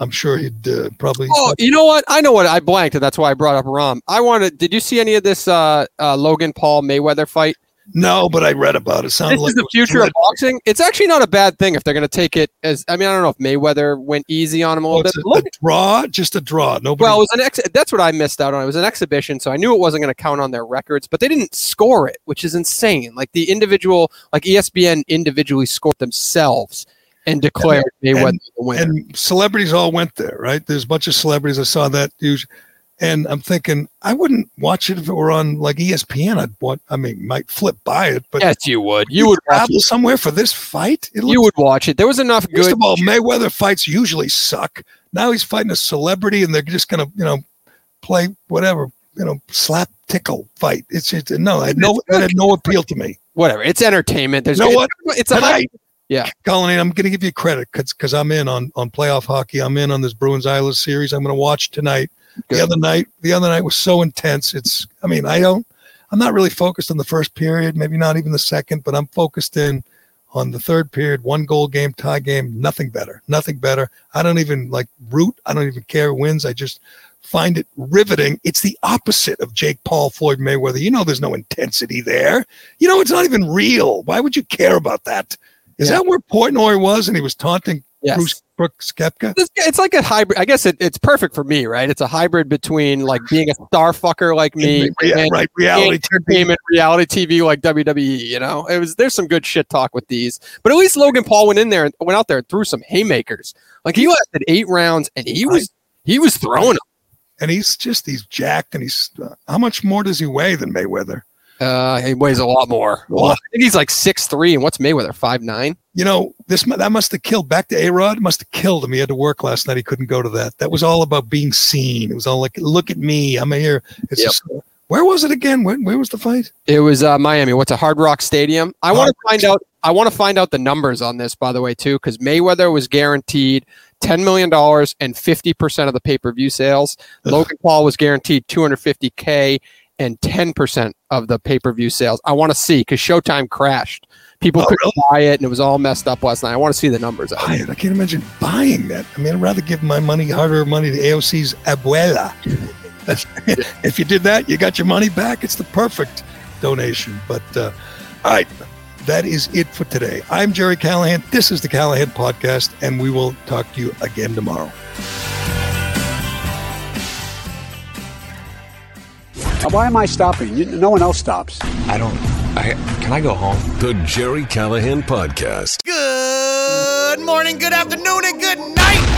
I'm sure he'd uh, probably. Oh, you know what? I know what I blanked, and that's why I brought up Rahm. I wanted. Did you see any of this uh, uh, Logan Paul Mayweather fight? No, but I read about it. Sounded This like is the future of boxing. It's actually not a bad thing if they're going to take it as. I mean, I don't know if Mayweather went easy on him a Oh, little it's bit. a, Logan- a draw, just a draw. Nobody. Well, it was an ex. That's what I missed out on. It was an exhibition, so I knew it wasn't going to count on their records. But they didn't score it, which is insane. Like the individual, like ESPN individually scored themselves and declared Mayweather and- the winner. and celebrities all went there, right? There's a bunch of celebrities. I saw that huge, and I'm thinking I wouldn't watch it if it were on like ESPN. I'd want. I mean, might flip by it, but yes, you would. You would travel somewhere for this fight. It You would watch it. There was enough First good. of all, Mayweather fights usually suck. Now he's fighting a celebrity, and they're just gonna, you know, play whatever, you know, slap tickle fight. It's just no, had no, it had no appeal to me. Whatever. It's entertainment. There's You know what? It's a. Tonight, Yeah. Colin, I'm going to give you credit because I'm in on on playoff hockey. I'm in on this Bruins Islanders series. I'm going to watch tonight. The other night, the other night was so intense. It's, I mean, I don't, I'm not really focused on the first period, maybe not even the second, but I'm focused in on the third period, one goal game, tie game, nothing better, nothing better. I don't even like root. I don't even care wins. I just find it riveting. It's the opposite of Jake Paul, Floyd Mayweather. You know, there's no intensity there. You know, it's not even real. Why would you care about that? Is Yeah. that where Portnoy was and he was taunting Yes. Bruce Brooks Koepka. It's, like a hybrid. I guess it, it's perfect for me, right? It's a hybrid between like being a star fucker like me, Yeah, and right. Reality TV. reality TV like WWE. You know, it was there's some good shit talk with these, but at least Logan Paul went in there and went out there and threw some haymakers. Like he lasted eight rounds and he was he was throwing them. And he's just he's jacked and he's uh, how much more does he weigh than Mayweather? Uh, he weighs a lot more. Lot. I think he's like six three, and what's Mayweather five nine? You know, this that must have killed back to A Rod, must have killed him. He had to work last night. He couldn't go to that. That was all about being seen. It was all like, look at me. I'm here. It's Yep. just, where was it again? Where, where was the fight? It was uh, Miami. What's a Hard Rock Stadium? I want to find out. I want to find out the numbers on this, by the way, too, because Mayweather was guaranteed ten million dollars and fifty percent of the pay per view sales. Ugh. Logan Paul was guaranteed two hundred fifty k and ten percent of the pay per view sales. I want to see because Showtime crashed. People Oh, couldn't buy it, and it was all messed up last night. I want to see the numbers. Of it. Buy it. I can't imagine buying that. I mean, I'd rather give my money, harder money to AOC's abuela. If you did that, you got your money back. It's the perfect donation. But uh, all right, that is it for today. I'm Gerry Callahan. This is the Callahan Podcast, and we will talk to you again tomorrow. Why am I stopping? No one else stops. I don't. I can I go home? The Gerry Callahan Podcast. Good morning, good afternoon, and good night.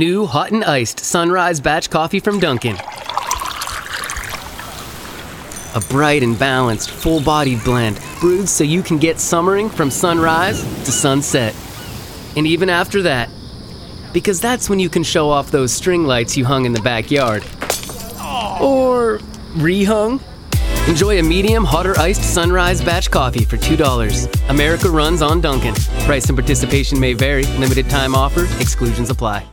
New hot and iced sunrise batch coffee from Dunkin'. A bright and balanced, full bodied blend brewed so you can get summering from sunrise to sunset. And even after that, because that's when you can show off those string lights you hung in the backyard. Or rehung. Enjoy a medium hot or iced sunrise batch coffee for $2. America runs on Dunkin'. Price and participation may vary. Limited time offer. Exclusions apply.